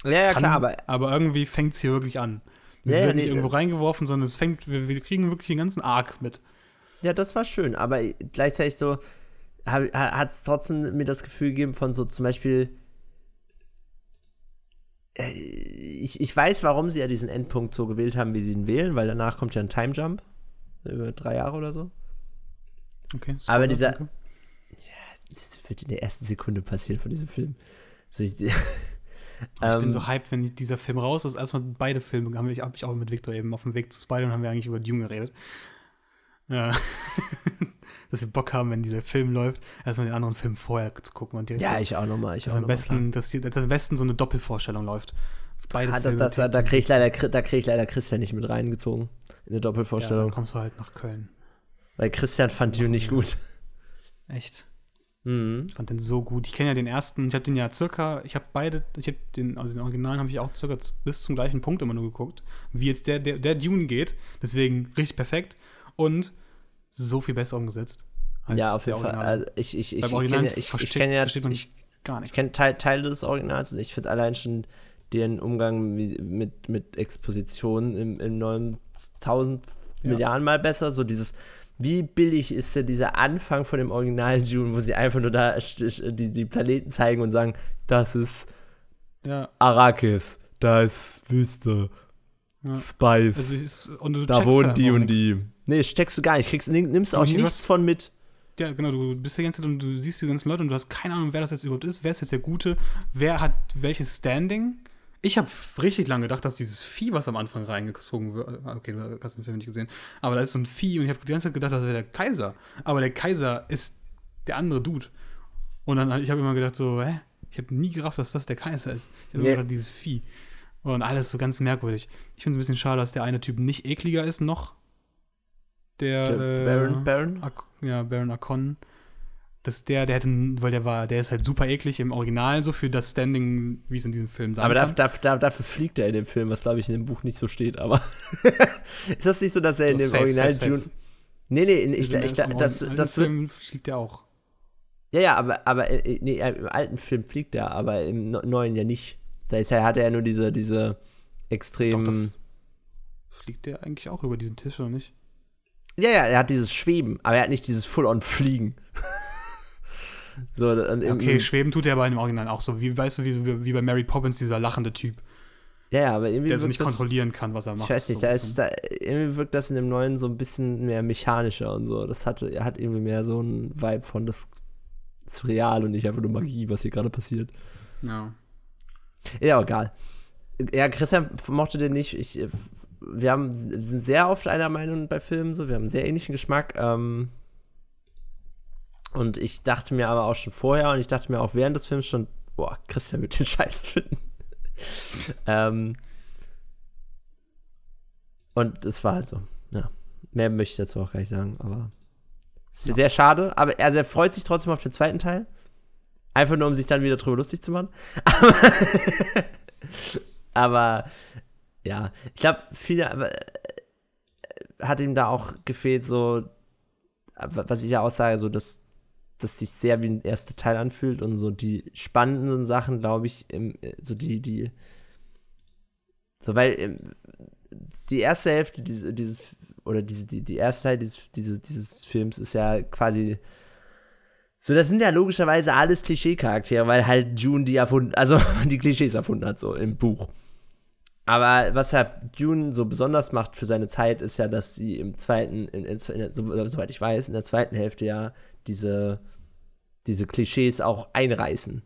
Ja, ja, Kann, klar, aber. Aber irgendwie fängt es hier wirklich an. Es ja, wird nicht nee, irgendwo reingeworfen, sondern es fängt, wir, wir, kriegen wirklich den ganzen Arc mit. Ja, das war schön, aber gleichzeitig so hat es trotzdem mir das Gefühl gegeben von so zum Beispiel. Äh, ich, ich weiß, warum sie ja diesen Endpunkt so gewählt haben, wie sie ihn wählen, weil danach kommt ja ein Time Jump. Über drei Jahre oder so. Okay. Spoiler, aber dieser. Ja, das wird in der ersten Sekunde passieren von diesem Film. So, ich, [LAUGHS] ich ähm, bin so hyped, wenn dieser Film raus ist. Erstmal beide Filme habe ich, hab ich auch mit Victor eben auf dem Weg zu Spider und haben wir eigentlich über Dune geredet. Ja. [LAUGHS] Dass wir Bock haben, wenn dieser Film läuft, erstmal den anderen Film vorher zu gucken. Und ja, ich auch nochmal. Ich dass, am besten, dass, dass am besten so eine Doppelvorstellung läuft. Beide ah, Filme das, das, da kriege ich, leider, krieg ich leider Christian nicht mit reingezogen. In eine Doppelvorstellung. Ja, dann kommst du halt nach Köln. Weil Christian fand Dune nicht gut. Echt? Mhm. Ich fand den so gut. Ich kenne ja den ersten, ich habe den ja circa, ich habe beide, ich habe den, also den Originalen habe ich auch circa bis zum gleichen Punkt immer nur geguckt, wie jetzt der, der, der Dune geht. Deswegen richtig perfekt und so viel besser umgesetzt. ja, auf jeden Fall. Also ich, ich, ich, ich kenne ich, ich kenn ja ich, gar nichts. Ich kenne Teil, Teile des Originals und ich finde allein schon den Umgang mit, mit Expositionen im, im neuen tausend ja. Milliarden mal besser. So dieses wie billig ist denn dieser Anfang von dem Original Dune, wo sie einfach nur da die, die Planeten zeigen und sagen, das ist ja. Arrakis, da ist Wüste, ja. Spice, also ist, da wohnen die und die. Nee, steckst du gar nicht, kriegst, nimmst auch nichts hast, von mit. Ja, genau, du bist die ganze Zeit und du siehst die ganzen Leute und du hast keine Ahnung, wer das jetzt überhaupt ist, wer ist jetzt der Gute, wer hat welches Standing ich habe richtig lange gedacht, dass dieses Vieh, was am Anfang reingezogen wird, okay, du hast den Film nicht gesehen, aber da ist so ein Vieh und ich habe die ganze Zeit gedacht, das wäre der Kaiser. Aber der Kaiser ist der andere Dude. Und dann ich habe immer gedacht so, hä? Ich habe nie gerafft, dass das der Kaiser ist. Ich habe yeah. gedacht, dieses Vieh. Und alles so ganz merkwürdig. Ich finde es ein bisschen schade, dass der eine Typ nicht ekliger ist noch. Der, der äh, Baron, Baron? Ak ja, Baron Akon. Das ist der, der hätte, weil der war, der ist halt super eklig im Original, so für das Standing, wie es in diesem Film sein Aber kann. dafür, dafür, dafür fliegt er in dem Film, was glaube ich in dem Buch nicht so steht, aber [LAUGHS] ist das nicht so, dass er in Doch, dem safe, Original safe, safe. June. Nee, nee, ich, ich, ich, das, das wird. Film fliegt der auch. Ja, ja, aber, aber äh, nee, im alten Film fliegt er, aber im neuen ja nicht. Da ist er, hat er ja nur diese, diese extrem. Fliegt der eigentlich auch über diesen Tisch oder nicht? Ja, ja, er hat dieses Schweben, aber er hat nicht dieses Full-on-Fliegen. [LAUGHS] so, Okay, schweben tut er aber im Original auch so. Wie, weißt du, wie, wie bei Mary Poppins, dieser lachende Typ, ja, ja, aber irgendwie der so nicht das, kontrollieren kann, was er macht. Ich weiß nicht, so da ist da, irgendwie wirkt das in dem neuen so ein bisschen mehr mechanischer und so. Das hat, er hat irgendwie mehr so einen Vibe von das ist real und nicht einfach nur Magie, was hier gerade passiert. Ja. Ja, egal. Ja, Christian mochte den nicht. Ich, wir haben, sind sehr oft einer Meinung bei Filmen so. Wir haben einen sehr ähnlichen Geschmack. Ähm, und ich dachte mir aber auch schon vorher und ich dachte mir auch während des Films schon, boah, Christian wird den [LAUGHS] Scheiß finden. ähm, und es war halt so. Ja. Mehr möchte ich dazu auch gar nicht sagen, aber ist Ja. sehr schade. Aber also er freut sich trotzdem auf den zweiten Teil. Einfach nur, um sich dann wieder drüber lustig zu machen. [LAUGHS] Aber ja, ich glaube, viele aber, äh, hat ihm da auch gefehlt, so, was ich ja auch sage, so, dass das sich sehr wie ein erster Teil anfühlt und so die spannenden Sachen, glaube ich, im, äh, so die, die, so, weil ähm, die erste Hälfte dieses, dieses oder diese, die, die erste Teil dieses, dieses, dieses Films ist ja quasi so, das sind ja logischerweise alles Klischee-Charaktere, weil halt June die erfunden, also [LAUGHS] die Klischees erfunden hat, so im Buch. Aber was halt June so besonders macht für seine Zeit, ist ja, dass sie im zweiten, in, in, in, so, soweit ich weiß, in der zweiten Hälfte ja diese, diese Klischees auch einreißen.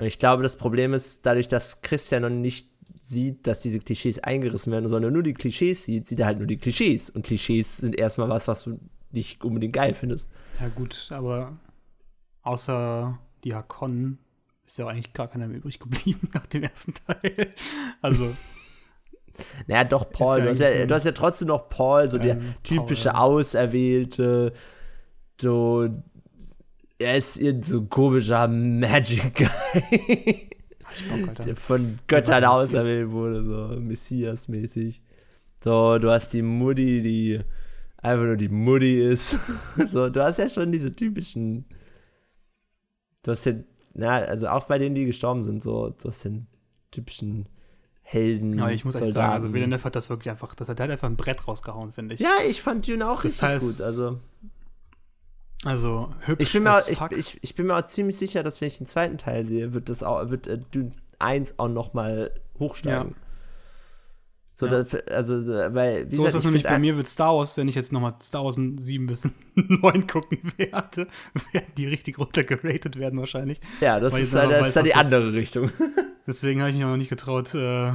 Und ich glaube, das Problem ist, dadurch, dass Christian noch nicht sieht, dass diese Klischees eingerissen werden, sondern nur die Klischees sieht, sieht er halt nur die Klischees. Und Klischees sind erstmal was, was du nicht unbedingt geil findest. Ja, gut, aber außer die Hakonnen ist ja eigentlich gar keiner mehr übrig geblieben [LAUGHS] nach dem ersten Teil. Also, Naja, doch, Paul. ja du, hast ja, du hast ja trotzdem noch Paul, so der Ähm, typische Paul. Auserwählte. So, er ist irgend so ein komischer Magic Guy, Bock, der von Göttern auserwählt wurde, so Messias-mäßig. So, du hast die Mutti, die einfach nur die Mutti ist. [LAUGHS] so, du hast ja schon diese typischen. Du hast ja, na, also auch bei denen, die gestorben sind, so, hast den typischen Helden. Aber ich muss echt sagen, also Soldaten. Villeneuve hat das wirklich einfach, das hat, hat einfach ein Brett rausgehauen, finde ich. Ja, ich fand Dune auch Das richtig heißt, gut. Also, Also, hübsch ich bin, mir, auch- ich, ich, ich bin mir auch ziemlich sicher, dass wenn ich den zweiten Teil sehe, wird das auch, wird äh, Dune 1 auch noch mal hochsteigen. So, Ja. da- also, weil, so gesagt, ist das ich nämlich bei mir mit Star Wars, wenn ich jetzt nochmal Star Wars 7 bis [LAUGHS] 9 gucken werde, [LAUGHS] werden die richtig runtergeratet werden wahrscheinlich. Ja, das weil ist, aber das weiß, die das- andere Richtung. [LAUGHS] Deswegen habe ich mich noch nicht getraut, äh,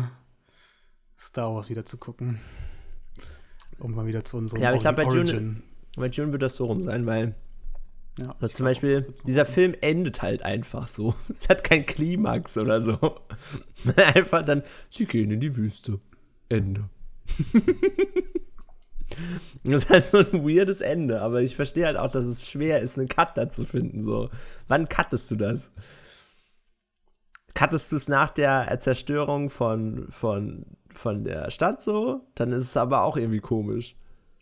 Star Wars wieder zu gucken. Um mal wieder zu unserem Ja, aber ich glaub, bei Origin. Bei Dune wird das so rum sein, weil Ja, so zum auch, Beispiel, das so dieser sein. Film endet halt einfach so. Es hat keinen Klimax oder so. einfach dann, sie gehen in die Wüste. Ende. [LAUGHS] Das ist halt so ein weirdes Ende, aber ich verstehe halt auch, dass es schwer ist, einen Cut da zu finden. So. Wann cuttest du das? Cuttest du es nach der Zerstörung von, von, von der Stadt so? Dann ist es aber auch irgendwie komisch.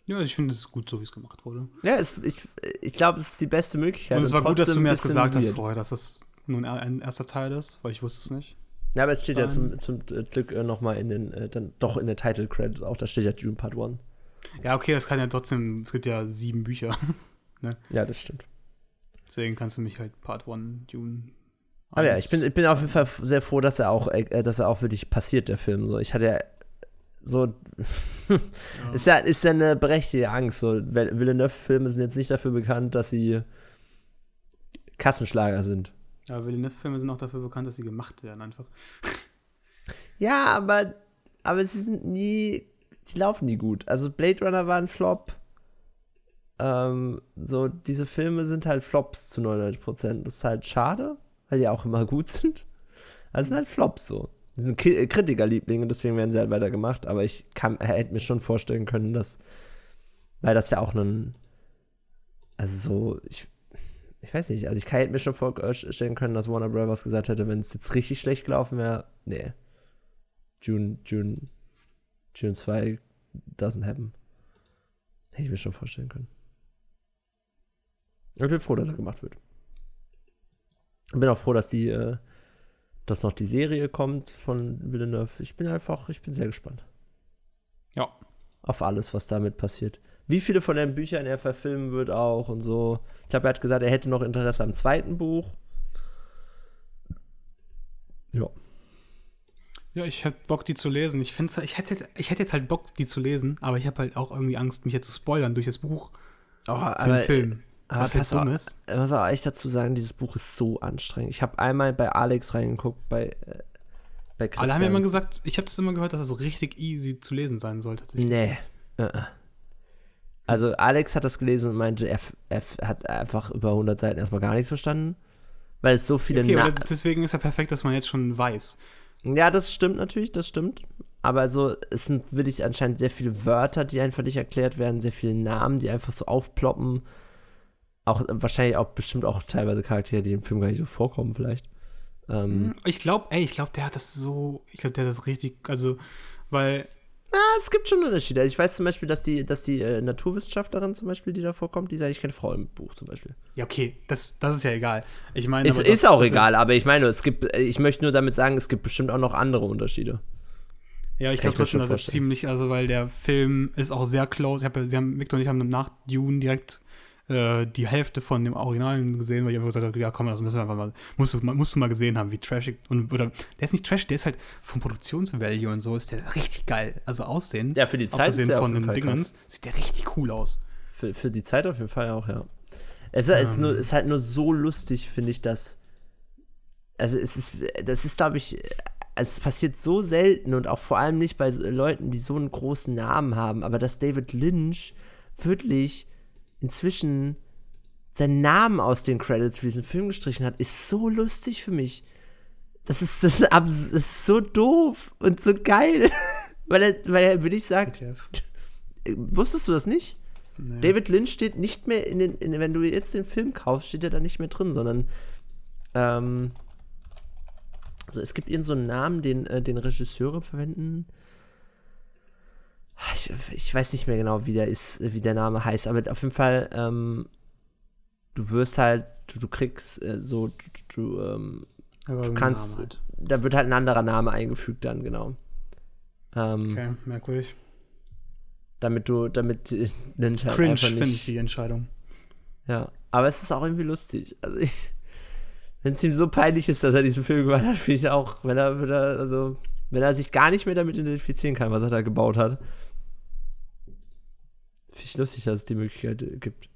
Ja, ich finde es ist gut, so wie es gemacht wurde. Ja, es, ich, ich glaube, es ist die beste Möglichkeit. Und es war gut, dass du trotzdem mir das gesagt hast vorher, dass das nun ein- ein erster Teil ist, weil ich wusste es nicht. Ja, aber es steht ja zum, zum Glück äh, nochmal in den, äh, dann doch in der Title Credit auch, da steht ja Dune Part 1. Ja, okay, das kann ja trotzdem, es gibt ja sieben Bücher. [LAUGHS] Ja, das stimmt. Deswegen kannst du mich halt Part 1 Dune. Aber ja, 1 ich bin, ich bin auf jeden Fall sehr froh, dass er auch, äh, dass er auch wirklich passiert, der Film. So, ich hatte ja so, [LAUGHS] ist ja, ist ja eine berechtigte Angst. So, Vil- Villeneuve-Filme sind jetzt nicht dafür bekannt, dass sie Kassenschlager sind. Ja, Villeneuve-Filme sind auch dafür bekannt, dass sie gemacht werden einfach. [LAUGHS] Ja, aber, aber sie sind nie, die laufen nie gut. Also Blade Runner war ein Flop. Ähm, so, diese Filme sind halt Flops zu 99%. Das ist halt schade, weil die auch immer gut sind. Also sind halt Flops so. Die sind Ki- Kritikerlieblinge, deswegen werden sie halt weitergemacht. Aber ich kann, hätte mir schon vorstellen können, dass, weil das ja auch ein, also so, ich, ich weiß nicht, also ich hätte mir schon vorstellen können, dass Warner Brothers gesagt hätte, wenn es jetzt richtig schlecht gelaufen wäre, nee. June, June, June 2 doesn't happen. Hätte ich mir schon vorstellen können. Ich bin froh, dass er gemacht wird. Ich bin auch froh, dass die, äh, dass noch die Serie kommt von Villeneuve. Ich bin einfach, ich bin sehr gespannt. Ja. Auf alles, was damit passiert. Wie viele von den Büchern er verfilmen wird auch und so. Ich glaube, er hat gesagt, er hätte noch Interesse am zweiten Buch. Ja. Ja, ich hätte Bock, die zu lesen. Ich, find's, ich, hätte jetzt, ich hätte jetzt halt Bock, die zu lesen, aber ich habe halt auch irgendwie Angst, mich jetzt zu spoilern durch das Buch. Oh, für aber, den Film. aber was halt dumm ist. Ich muss auch echt dazu sagen, dieses Buch ist so anstrengend. Ich habe einmal bei Alex reingeguckt, bei, äh, bei Christian. Alle haben ja immer gesagt, ich habe das immer gehört, dass es richtig easy zu lesen sein soll. Tatsächlich. Nee. Äh, äh. Also Alex hat das gelesen und meinte, er, f- er hat einfach über 100 Seiten erstmal gar nichts verstanden. Weil es so viele Okay, Na aber deswegen ist ja perfekt, dass man jetzt schon weiß. Ja, das stimmt natürlich, das stimmt. Aber so, es sind wirklich anscheinend sehr viele Wörter, die einfach nicht erklärt werden, sehr viele Namen, die einfach so aufploppen. Auch wahrscheinlich auch bestimmt auch teilweise Charaktere, die im Film gar nicht so vorkommen, vielleicht. Ähm, Ich glaube, ey, ich glaube, der hat das so, ich glaube, der hat das richtig, also, weil, ah, es gibt schon Unterschiede. Also Ich weiß zum Beispiel, dass die, dass die äh, Naturwissenschaftlerin zum Beispiel, die da vorkommt, die ist eigentlich keine Frau im Buch zum Beispiel. ja, okay, das, das ist ja egal. Ich meine, Ist, aber ist das- auch das- egal, aber ich meine, es gibt, ich möchte nur damit sagen, es gibt bestimmt auch noch andere Unterschiede. Ja, ich glaube trotzdem, dass er vorstellen. ziemlich, also, weil der Film ist auch sehr close. Hab, wir haben, Victor und ich haben nach Dune direkt äh, die Hälfte von dem Originalen gesehen, weil ich einfach gesagt habe, ja, komm, das müssen wir einfach mal, musst du, mal- musst du mal gesehen haben, wie trashig, und, oder, der ist nicht trashig, der ist halt vom Produktionsvalue und so, ist der richtig geil. Also Aussehen. Ja, für die Zeit ist der auf von jeden dem Fall Dingens, sieht der richtig cool aus. Für, für die Zeit auf jeden Fall auch, ja. Es ist, ist, Ähm. nur, ist halt nur so lustig, finde ich, dass. Also, es ist, das ist, glaube ich, es passiert so selten und auch vor allem nicht bei Leuten, die so einen großen Namen haben, aber dass David Lynch wirklich inzwischen seinen Namen aus den Credits für diesen Film gestrichen hat, ist so lustig für mich. Das ist, das ist, das ist so doof und so geil. [LAUGHS] weil er, weil er, will ich sagen, ETF. wusstest du das nicht? Nee. David Lynch steht nicht mehr in den, in, wenn du jetzt den Film kaufst, steht er da nicht mehr drin, sondern ähm, also es gibt irgendeinen so einen Namen, den, äh, den Regisseure verwenden. Ich, ich weiß nicht mehr genau, wie der ist, wie der Name heißt, aber auf jeden Fall, ähm, du wirst halt, du, du kriegst äh, so, du, du, ähm, du kannst, halt. da wird halt ein anderer Name eingefügt dann, genau. Ähm, Okay, merkwürdig. Damit du, damit Lynch halt Cringe finde ich die Entscheidung. Ja, aber es ist auch irgendwie lustig. Also ich, wenn es ihm so peinlich ist, dass er diesen Film gemacht hat, finde ich auch, wenn er, wenn er, also, wenn er sich gar nicht mehr damit identifizieren kann, was er da gebaut hat. Finde ich lustig, dass es die Möglichkeit äh, gibt.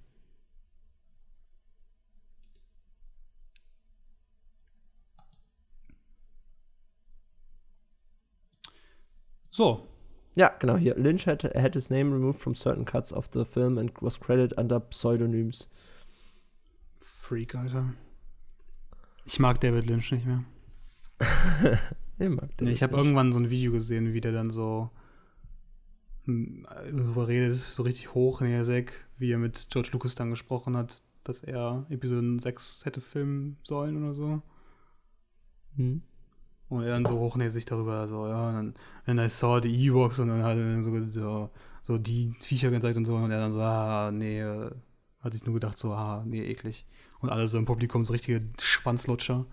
So, Ja, genau, hier. Lynch had, had his name removed from certain cuts of the film and was credited under pseudonyms. Freak, Alter. Ich mag David Lynch nicht mehr. [LAUGHS] Ich mag Nee, ich habe irgendwann so ein Video gesehen, wie der dann so darüber redet, so richtig hochnäsig, wie er mit George Lucas dann gesprochen hat, dass er Episode 6 hätte filmen sollen oder so. Hm. Und er dann so hochnäsig darüber, so, ja, und dann, and I saw the Ewoks und dann hat er so, so, so die Viecher gezeigt und so, und er dann so, ah, nee, äh, hat sich nur gedacht, so, ah, nee, eklig. Und alle so im Publikum so richtige Schwanzlutscher.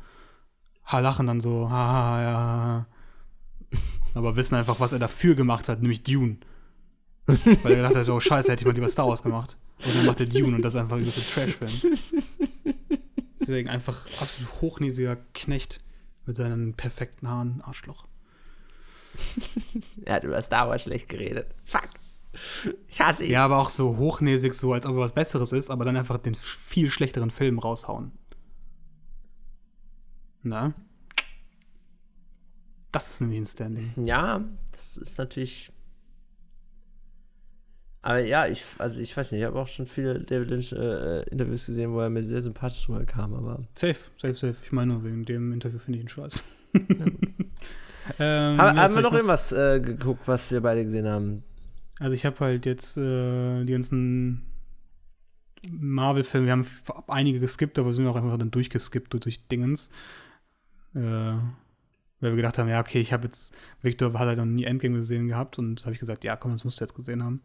Ha, lachen dann so, ha, ha, ja, ha, ha. [LAUGHS] Aber wissen einfach, was er dafür gemacht hat, nämlich Dune. Weil er gedacht hat, oh scheiße, hätte ich mal lieber Star Wars gemacht. Und dann macht er Dune und das ist einfach übelst ein Trash-Film. Deswegen einfach absolut hochnäsiger Knecht mit seinen perfekten Haaren, Arschloch. [LAUGHS] Er hat über Star Wars schlecht geredet. Fuck. Ich hasse ihn. Ja, aber auch so hochnäsig, so als ob er was Besseres ist, aber dann einfach den viel schlechteren Film raushauen. Na? Das ist nämlich ein Standing. Ja, das ist natürlich. Aber ja, ich, also ich weiß nicht, ich habe auch schon viele David Lynch äh, Interviews gesehen, wo er mir sehr sympathisch rüberkam, aber. Safe, safe, safe. Ich meine, wegen dem Interview finde ich ihn scheiße. [LAUGHS] ähm, Haben, ja, haben wir noch irgendwas äh, geguckt, was wir beide gesehen haben? Also ich habe halt jetzt äh, die ganzen Marvel-Filme, wir haben einige geskippt, aber wir sind auch einfach dann durchgeskippt durch Dingens. Äh, weil wir gedacht haben, ja, okay, ich habe jetzt, Victor hat halt noch nie Endgame gesehen gehabt und habe ich gesagt, ja, komm, das musst du jetzt gesehen haben.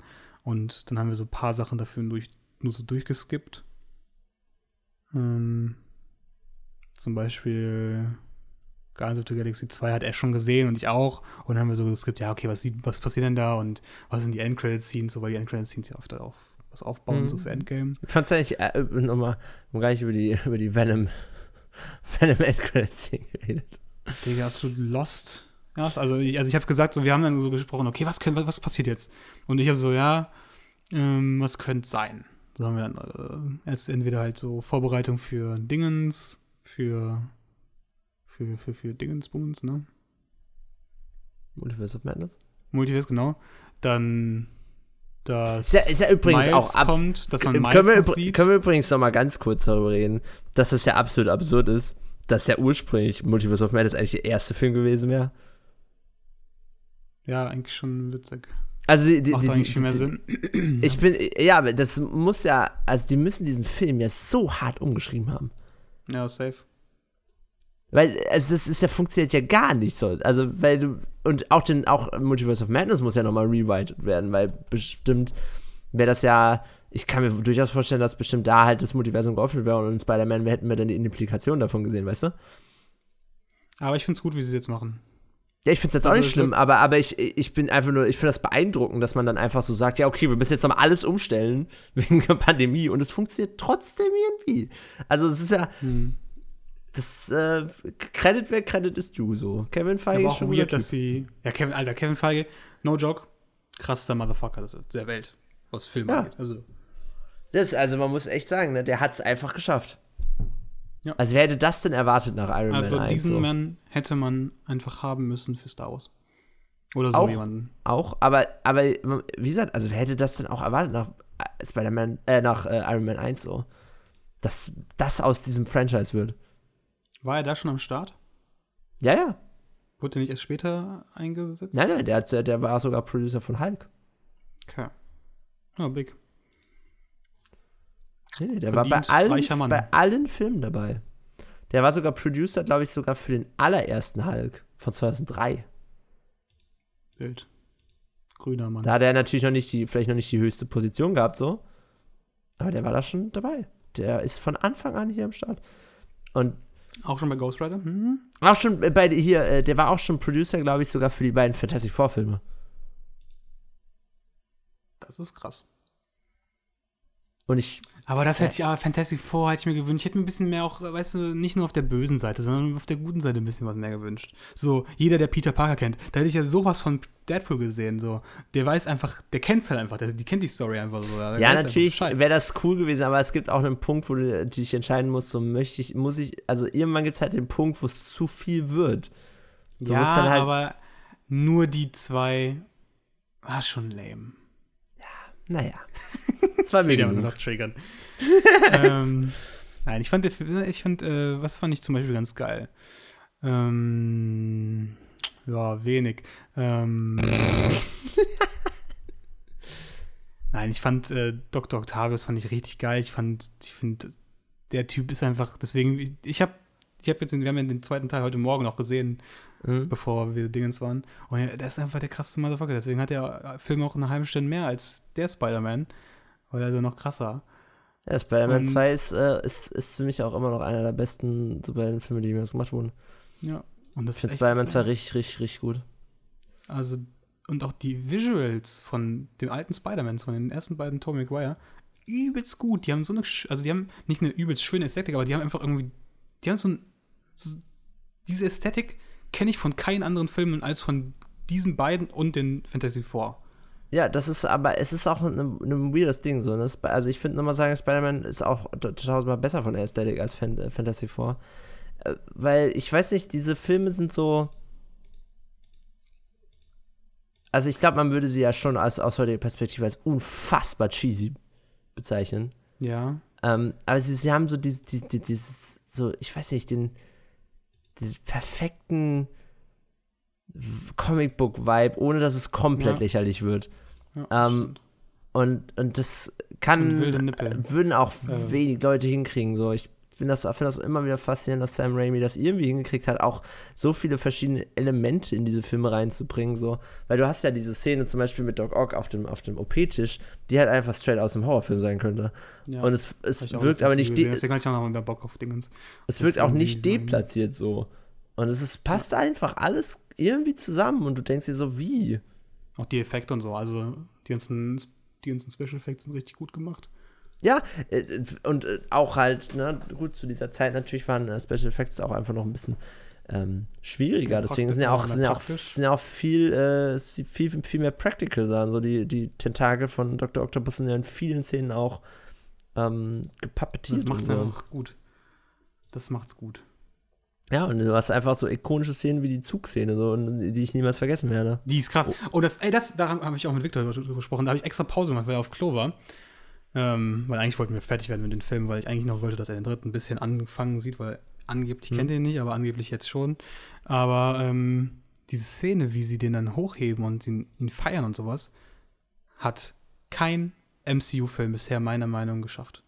Und dann haben wir so ein paar Sachen dafür durch, nur so durchgeskippt. Ähm, zum Beispiel Guardians of the Galaxy 2 hat er schon gesehen und ich auch. Und dann haben wir so geskippt, ja, okay, was, was passiert denn da und was sind die Endcredit-Scenes, so, weil die Endcredit-Scenes ja oft auch was aufbauen, mhm. so für Endgame. Ich fand's eigentlich, äh, nochmal, gar nicht über die, über die Venom, [LAUGHS] Venom Endcredit-Scene geredet. Digga, hast du Lost? Ja, also ich, also ich habe gesagt, so, wir haben dann so gesprochen, okay, was, können, was, was passiert jetzt? Und ich habe so, ja, ähm, was könnte sein? So haben wir dann äh, erst entweder halt so Vorbereitung für Dingens, für für, für, für Dingensbums, ne? Multiverse of Madness? Multiverse, genau. Dann das ist ja, ist ja übrigens Miles auch kommt, dass man Miles können, wir, sieht. können wir übrigens noch mal ganz kurz darüber reden, dass das ja absolut absurd ist, dass ja ursprünglich Multiverse of Madness eigentlich der erste Film gewesen wäre. Ja, eigentlich schon witzig. Also die, die, Macht die, eigentlich viel mehr die, Sinn. Ich bin, ja, aber das muss ja, also die müssen diesen Film ja so hart umgeschrieben haben. Ja, safe. Weil also das ist ja funktioniert ja gar nicht so. Also, weil du und auch den auch Multiverse of Madness muss ja nochmal rewrited werden, weil bestimmt wäre das ja ich kann mir durchaus vorstellen, dass bestimmt da halt das Multiversum geöffnet wäre und in Spider-Man hätten wir dann die Implikation davon gesehen, weißt du? Aber ich finde es gut, wie sie es jetzt machen. Ja, ich finde es jetzt also auch nicht schlimm, aber, aber ich, ich bin einfach nur, ich finde das beeindruckend, dass man dann einfach so sagt, ja, okay, wir müssen jetzt nochmal alles umstellen [LAUGHS] wegen der Pandemie und es funktioniert trotzdem irgendwie. Also es ist ja, hm das äh, Credit wer Credit ist du so. Kevin Feige ist schon weird, dass sie ja Kevin Alter Kevin Feige no joke krassester Motherfucker der Welt was Film ja. angeht. Also das also man muss echt sagen, ne, der hat es einfach geschafft. Ja. Also wer hätte das denn erwartet nach Iron also Man Also diesen so? Mann hätte man einfach haben müssen für Star Wars. Oder so auch, jemanden. Auch, aber aber wie gesagt, also wer hätte das denn auch erwartet nach äh, Spider-Man äh, nach äh, Iron Man 1 so, dass das aus diesem Franchise wird. War er da schon am Start? Ja, ja. Wurde er nicht erst später eingesetzt? Nein, nein, der, der war sogar Producer von Hulk. Okay. Oh, big. Nee, nee, der war bei allen, bei allen Filmen dabei. Der war sogar Producer, glaube ich, sogar für den allerersten Hulk von 2003. Bild. Grüner Mann. Da hat er natürlich noch nicht die, vielleicht noch nicht die höchste Position gehabt, so. Aber der war da schon dabei. Der ist von Anfang an hier am Start. Und auch schon bei Ghost Rider? Mhm. Auch schon bei hier, äh, der war auch schon Producer, glaube ich, sogar für die beiden Fantastic Four Filme. Das ist krass. Und ich. Aber das hätte ich, aber Fantastic Four hätte ich mir gewünscht. Ich hätte mir ein bisschen mehr auch, weißt du, nicht nur auf der bösen Seite, sondern auf der guten Seite ein bisschen was mehr gewünscht. So, jeder, der Peter Parker kennt, da hätte ich ja sowas von Deadpool gesehen. So, der weiß einfach, der kennt es halt einfach, der, die kennt die Story einfach so. Ja, natürlich wäre das cool gewesen, aber es gibt auch einen Punkt, wo du dich entscheiden musst, so möchte ich, muss ich, also irgendwann gibt es halt den Punkt, wo es zu viel wird. Du ja, halt aber nur die zwei war schon lame. Ja, naja. [LAUGHS] Das war mir noch triggern. [LAUGHS] ähm, nein, ich fand, ich fand, äh, was fand ich zum Beispiel ganz geil? Ähm, ja, wenig. Ähm, [LAUGHS] nein, ich fand äh, Dr. Octavius fand ich richtig geil. Ich fand, ich finde, der Typ ist einfach, deswegen, ich habe ich habe jetzt, wir haben ja den zweiten Teil heute Morgen noch gesehen, mhm. bevor wir Dingens waren. Und der ist einfach der krasseste Motherfucker. Deswegen hat der Film auch eine halbe Stunde mehr als der Spider-Man. Weil er so noch krasser. Ja, Spider-Man 2 ist, äh, ist, ist für mich auch immer noch einer der besten Superheldenfilme, die jemals gemacht wurden. Ja. Und das ich finde Spider-Man 2 richtig, richtig, richtig gut. Also, und auch die Visuals von dem alten Spider-Man, von den ersten beiden Tobey Maguire, übelst gut. Die haben so eine, also die haben nicht eine übelst schöne Ästhetik, aber die haben einfach irgendwie, die haben so ein, so, diese Ästhetik kenne ich von keinen anderen Filmen als von diesen beiden und den Fantasy Four. Ja, das ist aber, es ist auch ein, ein weirdes Ding so. Ne? Also ich finde nochmal sagen, Spider-Man ist auch tausendmal besser von der Ästhetik als Fan äh, Fantasy 4. Äh, weil ich weiß nicht, diese Filme sind so. Also ich glaube, man würde sie ja schon aus, aus heutiger Perspektive als unfassbar cheesy bezeichnen. Ja. Ähm, aber sie, sie haben so dieses, dieses, dieses, so, ich weiß nicht, den perfekten Comicbook-Vibe, ohne dass es komplett ja. lächerlich wird. Ja, ähm, Und, und das kann, würden auch Ja. wenig Leute hinkriegen. So, ich finde das, find das immer wieder faszinierend, dass Sam Raimi das irgendwie hingekriegt hat, auch so viele verschiedene Elemente in diese Filme reinzubringen. So. Weil du hast ja diese Szene zum Beispiel mit Doc Ock auf dem, auf dem OP-Tisch, die halt einfach straight aus dem Horrorfilm sein könnte. Ja. Und es, es wirkt aber nicht, letztens gesehen. de Deswegen hatte ich auch noch wieder Bock auf Dingens. es wirkt auch nicht deplatziert so. Und es ist, passt einfach alles irgendwie zusammen und du denkst dir so, wie? Auch die Effekte und so. Also die ganzen, die ganzen Special Effects sind richtig gut gemacht. Ja, äh, und äh, auch halt, ne, gut, zu dieser Zeit natürlich waren äh, Special Effects auch einfach noch ein bisschen ähm, schwieriger. Deswegen praktisch, sind ja auch, sind ja auch, sind ja auch viel, äh, viel, viel mehr Practical Sachen. So die, die Tentakel von Dr. Octopus sind ja in vielen Szenen auch ähm, gepuppetiert. Das macht es so. einfach gut. Das macht's gut. Ja, und du hast einfach so ikonische Szenen wie die Zugszene, so, die ich niemals vergessen werde. Die ist krass. Oh, das, ey, das, daran habe ich auch mit Victor drüber gesprochen. Da habe ich extra Pause gemacht, weil er auf Klo war. Ähm, weil eigentlich wollten wir fertig werden mit dem Film, weil ich eigentlich noch wollte, dass er den dritten ein bisschen angefangen sieht, weil angeblich Hm. kennt er ihn nicht, aber angeblich jetzt schon. Aber ähm, diese Szene, wie sie den dann hochheben und ihn, ihn feiern und sowas, hat kein MCU-Film bisher meiner Meinung nach geschafft.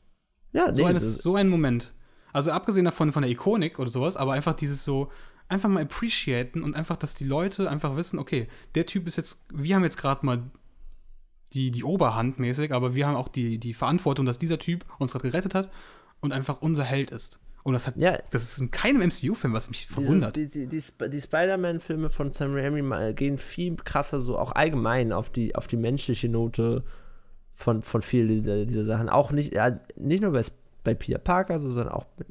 Ja, So, nee, eines, so ein Moment. Also abgesehen davon von der Ikonik oder sowas, aber einfach dieses so, einfach mal appreciaten und einfach, dass die Leute einfach wissen, okay, der Typ ist jetzt, wir haben jetzt gerade mal die, die Oberhand mäßig, aber wir haben auch die, die Verantwortung, dass dieser Typ uns gerade gerettet hat und einfach unser Held ist. Und das hat, ja, das ist in keinem MCU-Film, was mich Dieses, verwundert. die die, die, Sp- die Spider-Man-Filme von Sam Raimi gehen viel krasser so auch allgemein auf die, auf die menschliche Note von, von vielen dieser, dieser Sachen. Auch nicht, ja, nicht nur bei, bei Peter Parker, so, sondern auch mit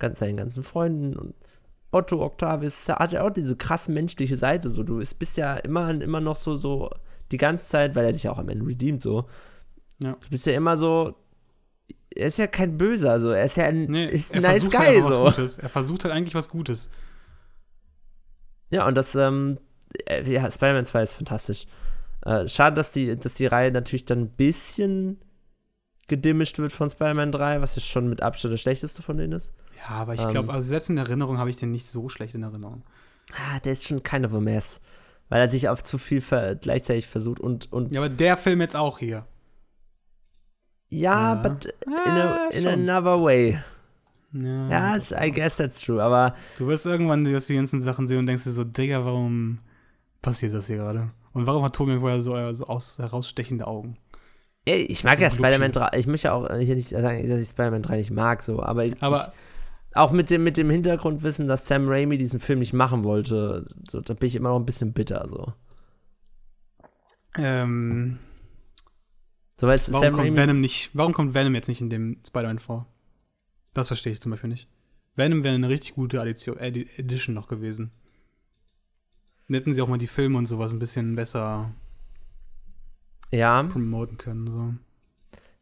ganz, seinen ganzen Freunden und Otto Octavius hat ja auch diese krass menschliche Seite. So, du bist bist ja immer, immer noch so, so die ganze Zeit, weil er sich ja auch am Ende redeemt, so. Ja. Du bist ja immer so. Er ist ja kein Böser, so. Er ist ja ein, Nee, ist ein nice versucht guy, halt so. Er versucht halt eigentlich was Gutes. Ja, und das, ähm, äh, ja, Spider-Man 2 ist fantastisch. Äh, schade, dass die, dass die Reihe natürlich dann ein bisschen gedimmischt wird von Spider-Man 3, was ja schon mit Abstand das schlechteste von denen ist. Ja, aber ich Ähm. glaube, also selbst in Erinnerung habe ich den nicht so schlecht in Erinnerung. Ah, der ist schon kind of a mess. Weil er sich auf zu viel ver gleichzeitig versucht und, und Ja, aber der Film jetzt auch hier. ja, Ja. but in, a, in another way. Ja, Ja, das- I guess that's true, aber Du wirst irgendwann du wirst die ganzen Sachen sehen und denkst dir so, Digga, warum passiert das hier gerade? Und warum hat Tobi vorher so, äh, so aus, herausstechende Augen? ey, ich mag ja Spider-Man Blutchen. 3, ich möchte auch hier nicht sagen, dass ich Spider-Man 3 nicht mag, so, aber, ich, Aber auch mit dem, mit dem Hintergrundwissen, dass Sam Raimi diesen Film nicht machen wollte, so, da bin ich immer noch ein bisschen bitter, so. ähm, So, warum Sam kommt Raimi, Venom nicht, warum kommt Venom jetzt nicht in dem Spider-Man vor? Das verstehe ich zum Beispiel nicht. Venom wäre eine richtig gute Addition, Edi- Edition noch gewesen. Dann hätten sie auch mal die Filme und sowas ein bisschen besser ja, promoten können. So.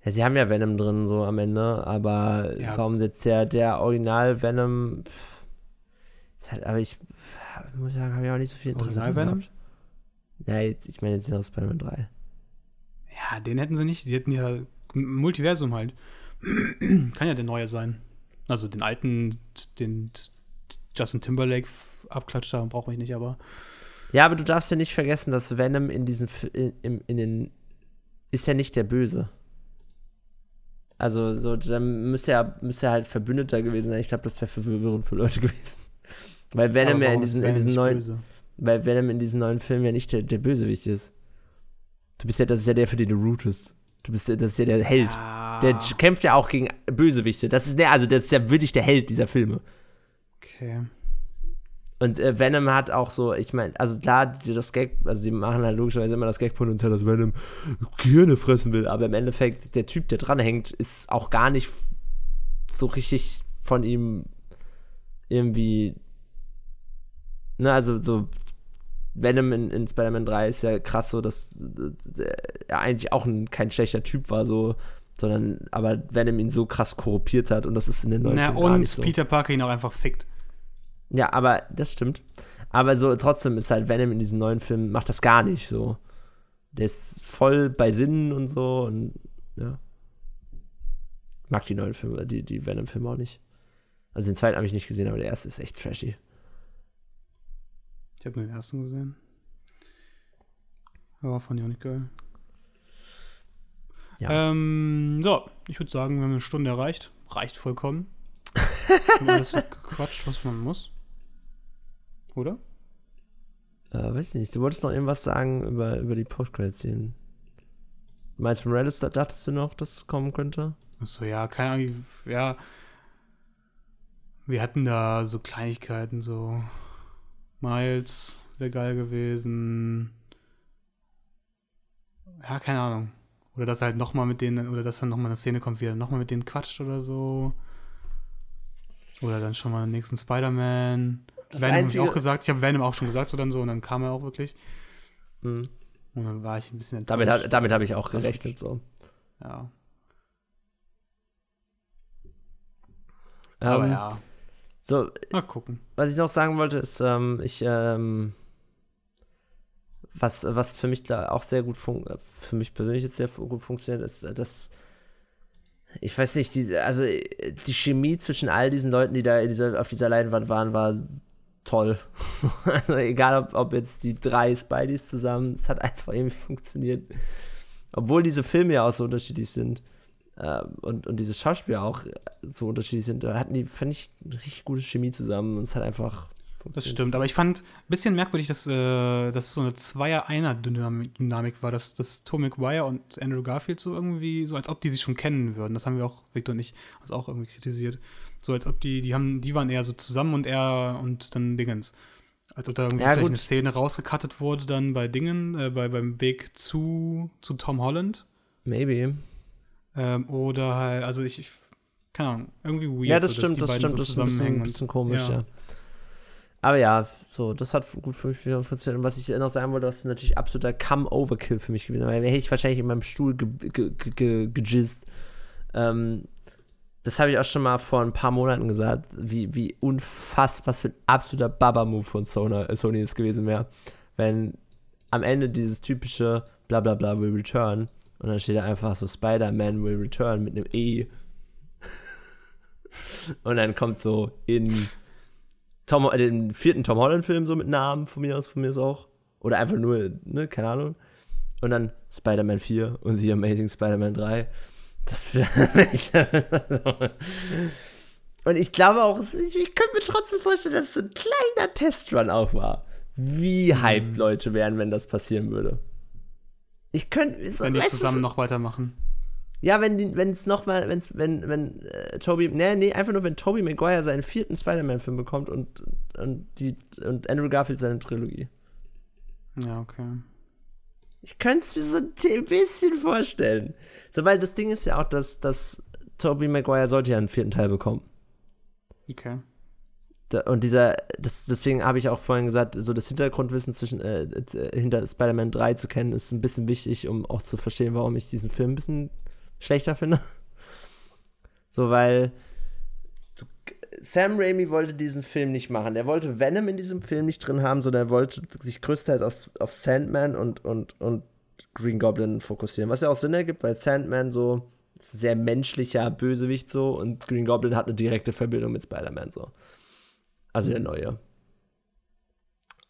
Ja, sie haben ja Venom drin, so am Ende, aber Ja. warum jetzt der, der Original Venom, pff, halt, aber ich muss sagen, habe ich auch nicht so viel Interesse Original Venom? gehabt. Ja, jetzt, ich meine jetzt noch Spider-Man 3. Ja, den hätten sie nicht. Die hätten ja Multiversum halt. [CLEARS THROAT] Kann ja der neue sein. Also den alten, den Justin Timberlake Abklatscher brauche ich nicht, aber Ja, aber du darfst ja nicht vergessen, dass Venom in diesen in, in, in den ist ja nicht der Böse. Also so dann müsste er müsste er halt Verbündeter gewesen sein. Ich glaube, das wäre verwirrend für Leute [LAUGHS] gewesen. Weil Venom ja in diesen, in diesen neuen böse? weil Venom in diesen neuen Filmen ja nicht der, der Bösewicht ist. Du bist ja das ist ja der für den du rootest. Du bist ja das ist ja der Held. Ja, Der kämpft ja auch gegen Bösewichte. Das ist der also das ist ja wirklich der Held dieser Filme. okay. Und äh, Venom hat auch so, ich meine, also klar, die, das Gag, also sie machen halt logischerweise immer das Gag-Potenzial, dass Venom Gehirne fressen will, aber im Endeffekt, der Typ, der dranhängt, ist auch gar nicht so richtig von ihm irgendwie, ne, also so Venom in, in Spider-Man 3 ist ja krass so, dass äh, er eigentlich auch ein, kein schlechter Typ war, so, sondern aber Venom ihn so krass korruptiert hat und das ist in den neuen Na, gar und nicht so. Peter Parker ihn auch einfach fickt. Ja, aber das stimmt. Aber so trotzdem ist halt Venom in diesen neuen Filmen macht das gar nicht so. Der ist voll bei Sinnen und so und ja. Mag die neuen Filme, die, die Venom-Filme auch nicht. Also den zweiten habe ich nicht gesehen, aber der erste ist echt trashy. Ich habe nur den ersten gesehen. Aber fand ich auch nicht geil. Ja. Ähm, so, ich würde sagen, wir haben eine Stunde erreicht. Reicht vollkommen. [LAUGHS] Und alles gequatscht, was man muss. Oder? Äh, weiß ich nicht. Du wolltest noch irgendwas sagen über, über die Post-Credit-Szenen. Miles Morales, da dachtest du noch, dass es kommen könnte? Achso, ja, keine Ahnung. Ja. Wir hatten da so Kleinigkeiten, so. Miles wäre geil gewesen. Ja, keine Ahnung. Oder dass er halt nochmal mit denen, oder dass dann nochmal eine Szene kommt, wie er nochmal mit denen quatscht oder so. Oder dann schon mal den nächsten Spider-Man. Das Venom habe ich Einzige- auch gesagt. Ich habe Venom auch schon gesagt, so dann so. Und dann kam er auch wirklich. Hm. Und dann war ich ein bisschen Damit, enttäuscht. hab- damit habe ich auch gerechnet. So. Ja. Aber Ähm, ja, So, mal gucken. was ich noch sagen wollte, ist, ähm, ich, ähm, was, was für mich da auch sehr gut fun für mich persönlich jetzt sehr gut funktioniert, ist, dass ich weiß nicht, die, also die Chemie zwischen all diesen Leuten, die da dieser, auf dieser Leinwand waren, war toll. [LAUGHS] also egal, ob, ob jetzt die drei Spideys zusammen, es hat einfach irgendwie funktioniert. Obwohl diese Filme ja auch so unterschiedlich sind äh, und, und diese Schauspieler auch so unterschiedlich sind, da hatten die, fand ich, eine richtig gute Chemie zusammen und es hat einfach Das stimmt, aber ich fand ein bisschen merkwürdig, dass äh, das so eine Zweier-Einer-Dynamik Dynamik war, dass, dass Tom McGuire und Andrew Garfield so irgendwie, so als ob die sich schon kennen würden. Das haben wir auch, Victor und ich, also auch irgendwie kritisiert. So als ob die, die haben, die waren eher so zusammen und er und dann Dingens. Als ob da irgendwie Ja, vielleicht gut. eine Szene rausgekattet wurde, dann bei Dingen, äh, bei, beim Weg zu, zu Tom Holland. Maybe. Ähm, oder halt, also ich, ich keine Ahnung, irgendwie weird. ja, das so, dass stimmt, das stimmt, so das ist ein bisschen, ein bisschen komisch, ja. ja. Aber ja, so, das hat gut für mich funktioniert. Und was ich noch sagen wollte, das ist natürlich absoluter Come-Overkill für mich gewesen, weil hätte ich wahrscheinlich in meinem Stuhl ge ge ge ge gejizzt. Ähm, das habe ich auch schon mal vor ein paar Monaten gesagt, wie, wie unfassbar, was für ein absoluter Baba-Move von Sony, äh, Sony es gewesen wäre, wenn am Ende dieses typische bla bla bla will return und dann steht da einfach so Spider-Man will return mit einem E. [LAUGHS] und dann kommt so in Tom, äh, den vierten Tom Holland-Film so mit Namen von mir aus, von mir aus auch. Oder einfach nur, ne, keine Ahnung. Und dann Spider-Man 4 und The Amazing Spider-Man 3. Das [LAUGHS] wäre ich. Und ich glaube auch, ich, ich könnte mir trotzdem vorstellen, dass es so ein kleiner Testrun auch war. Wie hyped Leute wären, wenn das passieren würde. Ich könnte. So, Wenn die zusammen noch weitermachen. Ja, wenn es nochmal, wenn's, wenn, wenn äh, Toby, nee, nee, einfach nur, wenn Toby Maguire seinen vierten Spider-Man-Film bekommt und, und, die, und Andrew Garfield seine Trilogie. Ja, okay. Ich könnte es mir so ein bisschen vorstellen. So, weil das Ding ist ja auch, dass, dass Toby Maguire sollte ja einen vierten Teil bekommen. Okay. Da, und dieser, das, deswegen habe ich auch vorhin gesagt, so das Hintergrundwissen zwischen, äh, äh, hinter Spider-Man 3 zu kennen, ist ein bisschen wichtig, um auch zu verstehen, warum ich diesen Film ein bisschen schlechter finde. So, weil Sam Raimi wollte diesen Film nicht machen. Er wollte Venom in diesem Film nicht drin haben, sondern er wollte sich größtenteils auf, auf Sandman und, und, und Green Goblin fokussieren. Was ja auch Sinn ergibt, weil Sandman so sehr menschlicher Bösewicht so und Green Goblin hat eine direkte Verbindung mit Spider-Man so. Also der neue.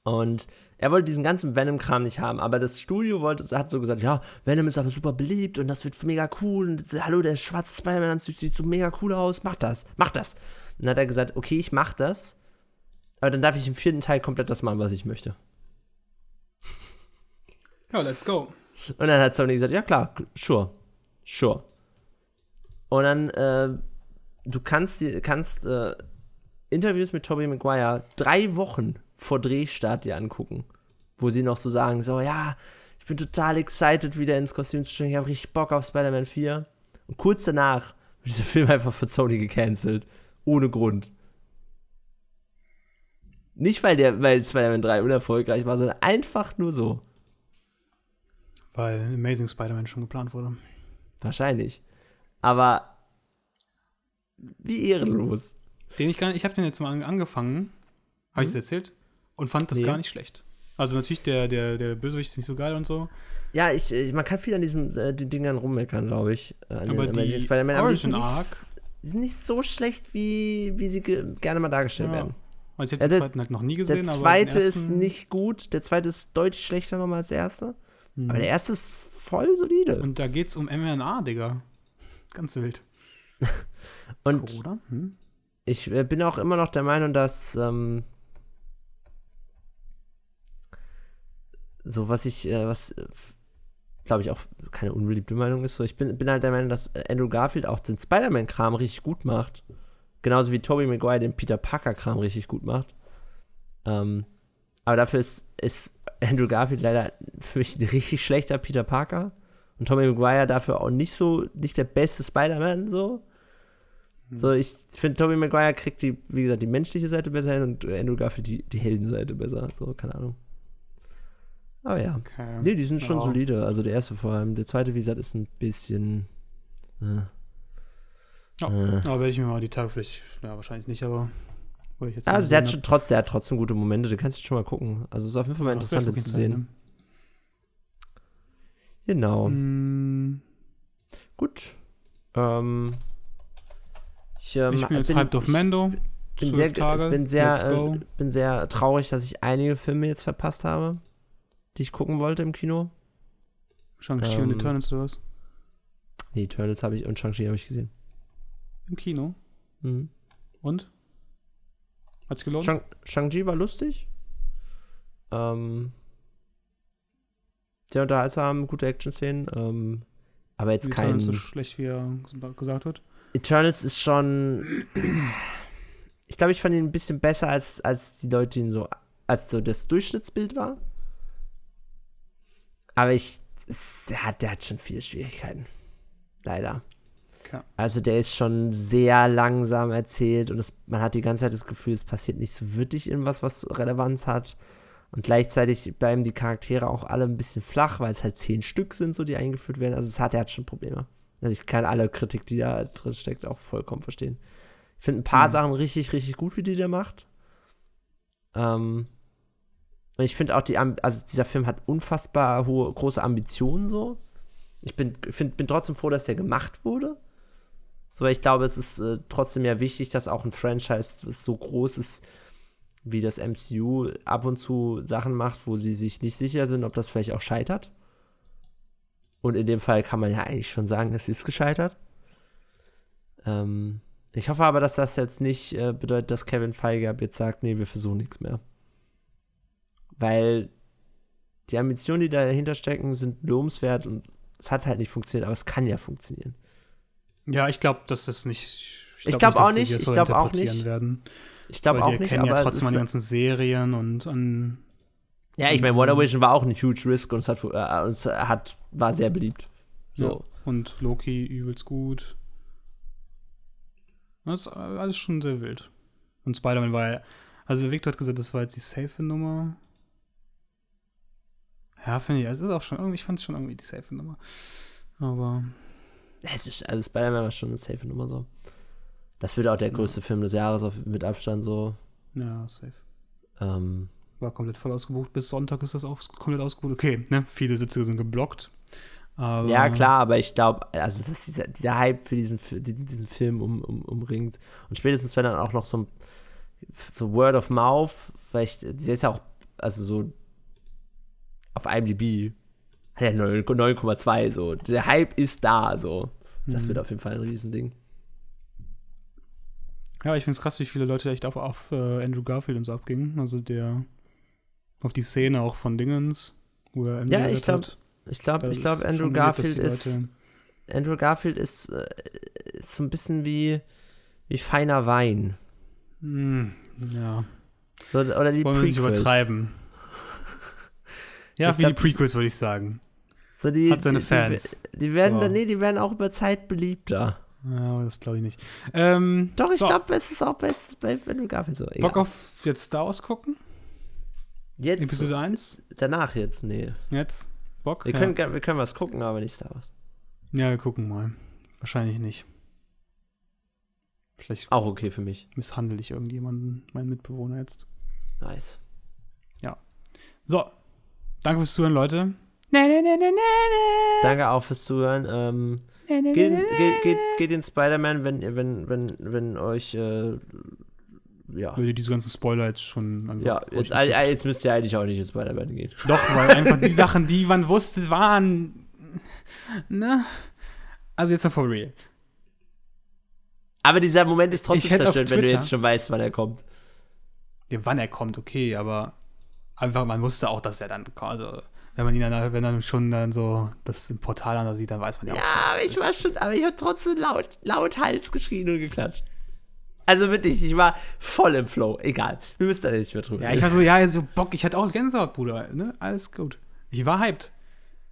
Und er wollte diesen ganzen Venom-Kram nicht haben, aber das Studio wollte, hat so gesagt, ja, Venom ist aber super beliebt und das wird mega cool und das- hallo, der schwarze Spider-Man-Anzug sieht so mega cool aus, mach das, mach das. Und dann hat er gesagt, okay, ich mach das, aber dann darf ich im vierten Teil komplett das machen, was ich möchte. Ja, let's go. Und dann hat Sony gesagt, ja klar, sure, sure. Und dann, äh, du kannst, kannst äh, Interviews mit Tobey Maguire drei Wochen vor Drehstart dir angucken, wo sie noch so sagen, so, ja, ich bin total excited, wieder ins Kostüm zu steigen, ich habe richtig Bock auf Spider-Man 4. Und kurz danach wird dieser [LAUGHS] Film einfach von Sony gecancelt, ohne Grund. Nicht, weil, der, weil Spider-Man 3 unerfolgreich war, sondern einfach nur so. Weil Amazing Spider-Man schon geplant wurde. Wahrscheinlich. Aber wie ehrenlos. Den ich gar nicht, ich habe den jetzt mal an, angefangen, habe ich Mhm. das erzählt? Und fand das Nee. gar nicht schlecht. Also natürlich, der, der, der Bösewicht ist nicht so geil und so. Ja, ich, ich, man kann viel an diesen äh, Dingern rummeckern, glaube ich. äh, An Aber den die Spider-Man. Origin nicht, Arc- sind nicht so schlecht, wie, wie sie ge gerne mal dargestellt Ja. werden. Also ich habe Ja, den zweiten halt noch nie gesehen. Der zweite ist nicht gut. Der zweite ist deutlich schlechter nochmal als der erste. Mhm. Aber der erste ist voll solide. Und da geht's um mRNA, Digga. Ganz wild. [LAUGHS] Und? Hm? ich äh, bin auch immer noch der Meinung, dass ähm, so was ich, äh, was glaube ich auch keine unbeliebte Meinung ist, so ich bin, bin halt der Meinung, dass äh, Andrew Garfield auch den Spider-Man-Kram richtig gut macht. Genauso wie Tobey Maguire den Peter Parker-Kram richtig gut macht. Ähm, aber dafür ist, ist Andrew Garfield leider für mich ein richtig schlechter Peter Parker. Und Tobey Maguire dafür auch nicht so, nicht der beste Spider-Man, so. So, ich finde, Tobey Maguire kriegt die, wie gesagt, die menschliche Seite besser hin und Andrew Garfield die, die Heldenseite besser. So, keine Ahnung. Aber ja. Okay. Nee, die sind schon Ja. solide. Also der erste vor allem. Der zweite, wie gesagt, ist ein bisschen. Äh, Ja. äh. Aber werde ich mir mal die Tage vielleicht, ja, wahrscheinlich nicht, aber wollte ich jetzt Also der hat sehen, schon trotz, der hat trotzdem gute Momente, du kannst schon mal gucken. Also ist auf jeden Fall mal Ja, interessant zu guck ich sehen. Genau. Hm, Gut. Ähm, ich, ähm, ich bin jetzt bin- hyped auf ich Mando. Bin sehr, Tage. bin sehr, äh, bin sehr traurig, dass ich einige Filme jetzt verpasst habe, die ich gucken wollte im Kino. Shang-Chi und ähm, Eternals oder was? Nee, Eternals habe ich und Shang-Chi habe ich gesehen. Im Kino. Mhm. Und? Hat's gelohnt? Shang- Shang-Chi war lustig. Ähm, sehr unterhaltsam, gute Action-Szenen. Ähm, aber jetzt kein. Eternals so schlecht, wie er gesagt hat. Eternals ist schon. Ich glaube, ich fand ihn ein bisschen besser, als, als die Leute ihn so. als so das Durchschnittsbild war. Aber ich. Es, der, hat, der hat schon viele Schwierigkeiten. Leider. Okay. Also der ist schon sehr langsam erzählt und es, man hat die ganze Zeit das Gefühl, es passiert nicht so wirklich irgendwas, was Relevanz hat. Und gleichzeitig bleiben die Charaktere auch alle ein bisschen flach, weil es halt zehn Stück sind, so die eingeführt werden. Also es hat, er hat schon Probleme. Also ich kann alle Kritik, die da drin steckt, auch vollkommen verstehen. Ich finde ein paar Mhm. Sachen richtig, richtig gut, wie die der macht. Ähm, und ich finde auch, die, also dieser Film hat unfassbar hohe, große Ambitionen so. Ich bin, find, bin trotzdem froh, dass der gemacht wurde. So, weil ich glaube, es ist äh, trotzdem ja wichtig, dass auch ein Franchise, so groß ist wie das MCU, ab und zu Sachen macht, wo sie sich nicht sicher sind, ob das vielleicht auch scheitert. Und in dem Fall kann man ja eigentlich schon sagen, es ist gescheitert. Ähm, ich hoffe aber, dass das jetzt nicht äh, bedeutet, dass Kevin Feige jetzt sagt, nee, wir versuchen nichts mehr. Weil die Ambitionen, die dahinter stecken, sind lobenswert und es hat halt nicht funktioniert, aber es kann ja funktionieren. Ja, ich glaube, dass das nicht. Ich glaub nicht, auch nicht, ich so glaub auch nicht. Werden, Ich glaube auch nicht, aber ja trotzdem an die ganzen Serien und an. ja, ich meine, Wonder Vision war auch ein huge Risk und es hat, äh, es hat war sehr beliebt. So. Ja. Und Loki übelst gut. Das ist alles schon sehr wild. Und Spider-Man war ja. Also, Victor hat gesagt, das war jetzt die safe Nummer. Ja, finde ich. Es ist auch schon irgendwie. Ich fand es schon irgendwie die safe Nummer. Aber. Es ist, also Spider-Man war schon eine safe Nummer so. Das wird auch der Ja. größte Film des Jahres auf, mit Abstand so. Ja, safe. Ähm, War komplett voll ausgebucht. Bis Sonntag ist das auch komplett ausgebucht. Okay, ne? Viele Sitze sind geblockt. Aber ja, klar, aber ich glaube, also dass dieser, dieser Hype für diesen, für diesen, Film um, um, umringt. Und spätestens, wenn dann auch noch so, ein- so Word of Mouth, vielleicht, der ist ja auch, also so auf IMDb, hat 9 9,2, so. Der Hype ist da, so. Das Mhm. wird auf jeden Fall ein Riesending. Ja, ich finde es krass, wie viele Leute echt auf, auf äh, Andrew Garfield und so abgingen. Also der auf die Szene auch von Dingens, wo er Ja, ich gerettet glaub, hat. Ich glaube, ich glaube, Andrew weird, Garfield ist. Andrew Garfield ist, äh, ist so ein bisschen wie, wie feiner Wein. Hm, ja, So, oder die wollen wir nicht übertreiben. Ja, Ich wie glaub, die Prequels, würde ich sagen. So die, Hat seine die, Fans. Die, die werden, So. dann, nee, die werden auch über Zeit beliebter. Ja, aber das glaube ich nicht. Ähm, Doch, ich so, glaube, es ist auch bei, bei Andrew Garfield so. Egal. Bock auf jetzt Star Wars gucken? jetzt, Episode 1? danach jetzt, nee. Jetzt? Bock? Wir ja. können, wir können was gucken, aber nicht Star Wars. ja, wir gucken mal. Wahrscheinlich nicht. Vielleicht Auch okay für mich. misshandle ich irgendjemanden, meinen Mitbewohner jetzt. Nice. So, danke fürs Zuhören, Leute. Nee, nee, nee, nee, nee, nee. Danke auch fürs Zuhören. Ähm, geht, geht, geht, geht in Spider-Man, wenn, wenn, wenn, wenn euch, äh, ja. Würde diese ganzen Spoiler jetzt schon Ja, jetzt, juckt. jetzt müsst ihr eigentlich auch nicht ins Spider-Man gehen. Doch, weil einfach die Sachen, die man wusste, waren. Ne? Also jetzt mal for real. Aber dieser Moment ist trotzdem zerstört, wenn du jetzt schon weißt, wann er kommt. Ja, wann er kommt, okay, aber einfach, man wusste auch, dass er dann. Also, wenn man ihn dann, wenn dann schon dann so das Portal an sieht, dann weiß man ja, Ja, auch. aber ich war schon, aber ich habe trotzdem laut, laut Hals geschrien und geklatscht. Also wirklich, ich war voll im Flow. Egal, wir müssen da nicht mehr drüber Ja, ich war so, ja, so Bock, ich hatte auch Gänsehaut, Bruder, ne? Alles gut. Ich war hyped.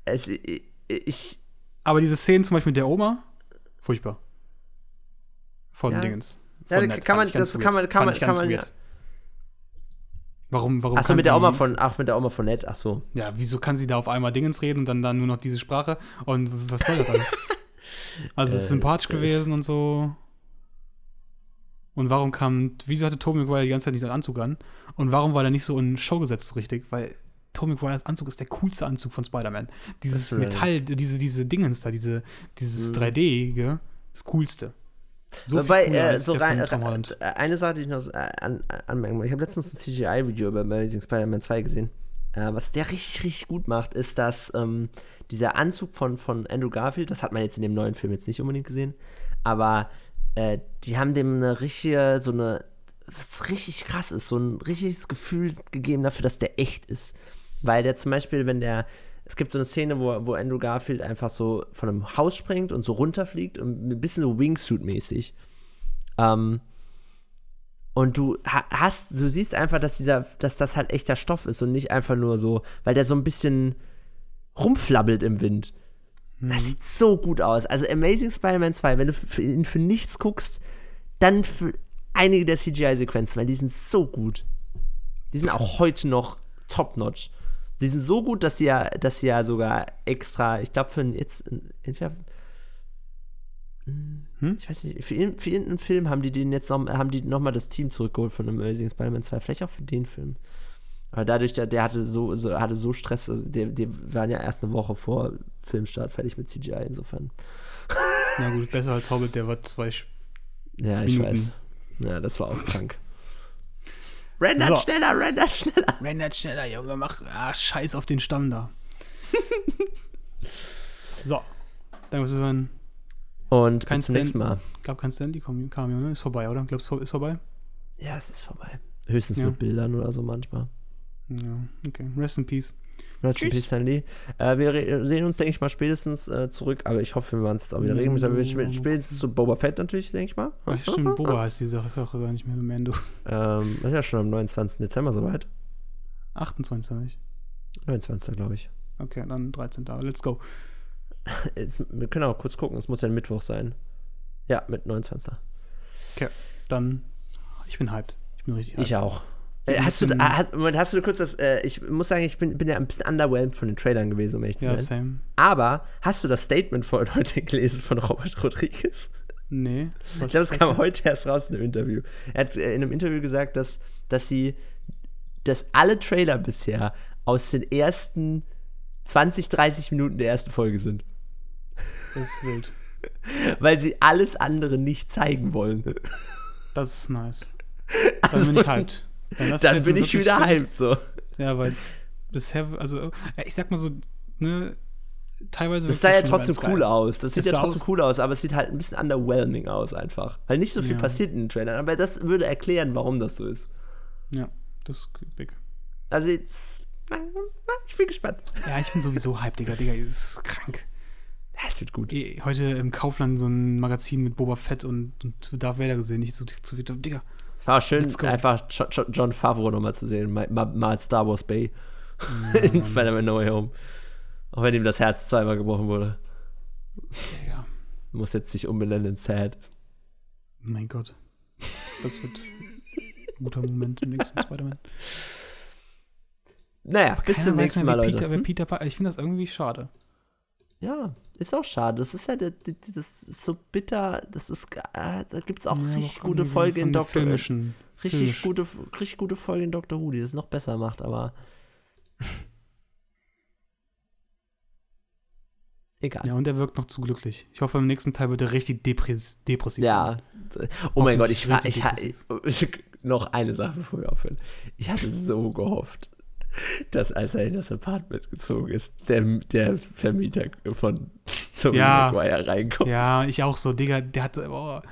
es, ich, ich, Aber diese Szenen zum Beispiel mit der Oma, furchtbar. Von Ja. Dingens. Ja, Von da Ned, kann man- das kann man- kann man- kann man-. Warum, warum Achso, mit der Oma von, ach, mit der Oma von Ned, ach so. Ja, wieso kann sie da auf einmal Dingens reden und dann, dann nur noch diese Sprache? Und was soll das alles? [LAUGHS] also, es ist Äh, sympathisch gewesen und so. Und warum kam, wieso hatte Tommy Maguire die ganze Zeit nicht seinen Anzug an? Und warum war der nicht so in Show gesetzt so richtig? Weil Tommy Maguires Anzug ist der coolste Anzug von Spider-Man. Dieses Metall, diese, diese Dingens da, diese, dieses Mhm. 3D, das coolste. So Wobei, äh, als so rein, Holland. äh, eine Sache, die ich noch äh, an, anmerken wollte. Ich habe letztens ein CGI-Video über Amazing Spider-Man 2 gesehen. Äh, was der richtig, richtig gut macht, ist, dass ähm, dieser Anzug von, von Andrew Garfield, das hat man jetzt in dem neuen Film jetzt nicht unbedingt gesehen, aber äh, die haben dem eine richtige, so eine, was richtig krass ist, so ein richtiges Gefühl gegeben dafür, dass der echt ist. Weil der zum Beispiel, wenn der, es gibt so eine Szene, wo, wo Andrew Garfield einfach so von einem Haus springt und so runterfliegt und ein bisschen so Wingsuit-mäßig. Ähm, und du ha- hast, du siehst einfach, dass dieser, dass das halt echter Stoff ist und nicht einfach nur so, weil der so ein bisschen rumflabbelt im Wind. Das sieht so gut aus. Also Amazing Spider-Man 2, wenn du für ihn für nichts guckst, dann für einige der CGI-Sequenzen, weil die sind so gut. Die sind auch heute noch top-notch. Die sind so gut, dass sie ja, dass sie ja sogar extra, ich glaube, für jetzt, entweder, Hm? ich weiß nicht, für, irgendeinen- für irgendeinen Film haben die den jetzt noch, haben die nochmal das Team zurückgeholt von Amazing Spider-Man 2, vielleicht auch für den Film. Aber dadurch, der, der hatte so, so, hatte so Stress, also die, die waren ja erst eine Woche vor Filmstart fertig mit CGI, insofern. Na gut, besser als Hobbit, der war zwei. Sch- Ja, ich Minuten. weiß. Ja, das war auch krank. Rendert So. schneller, rendert schneller. Nicht schneller, Junge, mach. Ah, scheiß auf den Stamm da. [LAUGHS] so. Dann musst du hören. Und Kein bis zum nächsten Mal. Gab kein Stanley Cameo, ne? Ist vorbei, oder? Glaubst du, ist vorbei? Ja, es ist vorbei. Höchstens Ja. mit Bildern oder so manchmal. Ja, okay. Rest in Peace. Rest in. Peace, Stanley. Äh, wir re- sehen uns, denke ich mal, spätestens äh, zurück, aber ich hoffe, wir werden es jetzt auch wieder regelmäßig. Aber wir sp- spätestens zu Boba Fett natürlich, denke ich mal. Ach, stimmt, Boba heißt die Sache auch gar nicht mehr mit Mando. Ähm, ist ja schon am 29. Dezember soweit. 28. nicht. 29. glaube ich. Okay, dann 13. Let's go. [LAUGHS] Jetzt, wir können auch kurz gucken, es muss ja ein Mittwoch sein. Ja, mit 29. Dann. Ich bin hyped. Ich bin richtig hyped. Ich auch. Äh, hast, du, äh, hast, Moment, hast du kurz das, äh, ich muss sagen, ich bin, bin ja ein bisschen underwhelmed von den Trailern gewesen, um ehrlich zu Ja, sein. same. Aber hast du das Statement von [LAUGHS] heute gelesen von Robert Rodriguez? Nee. Ich glaube, es kam heute erst raus in einem Interview. Er hat äh, in einem Interview gesagt, dass, dass sie, dass alle Trailer bisher aus den ersten 20, 30 Minuten der ersten Folge sind. Das ist wild. [LAUGHS] Weil sie alles andere nicht zeigen wollen. Das ist nice. Dann bin ich hyped. Das Dann Statement bin ich wieder hyped, so. Ja, weil bisher, also, ja, ich sag mal so, ne, teilweise. Das sah ja trotzdem cool geil. aus. Das sieht ja trotzdem aus- cool aus, aber es sieht halt ein bisschen underwhelming aus einfach. Weil nicht so viel Ja. passiert in den Trailern. Aber das würde erklären, warum das so ist. Ja, das ist big. Also jetzt, ich bin gespannt. Ja, ich bin sowieso hyped, Digga. Digga, das ist krank. Ja, es wird gut. Heute im Kaufland so ein Magazin mit Boba Fett und, und Darth Vader gesehen. Ich so, zu viel, Digga. Es war schön, einfach Jo- Jo- John Favreau nochmal zu sehen, mal, Star Wars Bay [LAUGHS] in Spider-Man No Way Home. Auch wenn ihm das Herz zweimal gebrochen wurde. Digga. Muss jetzt sich umbenennen in Sad. Mein Gott. Das wird ein guter Moment im nächsten Spider-Man. Naja, bis zum nächsten Mal, Leute. Peter, Hm? Peter Parker, ich finde das irgendwie schade. Ja, ist auch schade. Das ist ja, das ist so bitter. Das ist, äh, da gibt es auch Ja, richtig gute Folge in Doctor filmischen, Richtig filmisch. gute, richtig gute Folge in Doctor Who, die es noch besser macht, aber. [LAUGHS] Egal. Ja, und er wirkt noch zu glücklich. Ich hoffe, im nächsten Teil wird er richtig depress depressiv Ja. sein. Oh mein Gott, ich war, richtig ich, ha- [LAUGHS] noch eine Sache, bevor wir aufhören. Ich hatte so gehofft, dass als er in das Apartment gezogen ist, der, der Vermieter von Tobey Ja. Maguire reinkommt. Ja, ich auch so, Digga, der hatte, boah.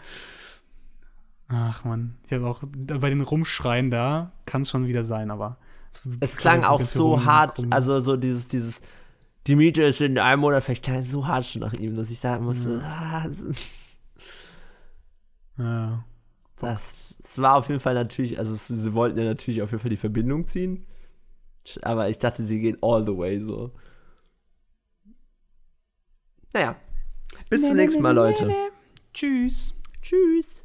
Ach man, ich habe auch bei den Rumschreien da, kann es schon wieder sein, aber Es klang auch so hart, also so dieses, dieses, die Miete ist in einem Monat, vielleicht so hart schon nach ihm, dass ich sagen musste, ah, Ja. das, es war auf jeden Fall natürlich, also es, sie wollten ja natürlich auf jeden Fall die Verbindung ziehen, aber ich dachte, sie gehen all the way so. Naja, bis zum nächsten Mal, Leute. Tschüss. Tschüss.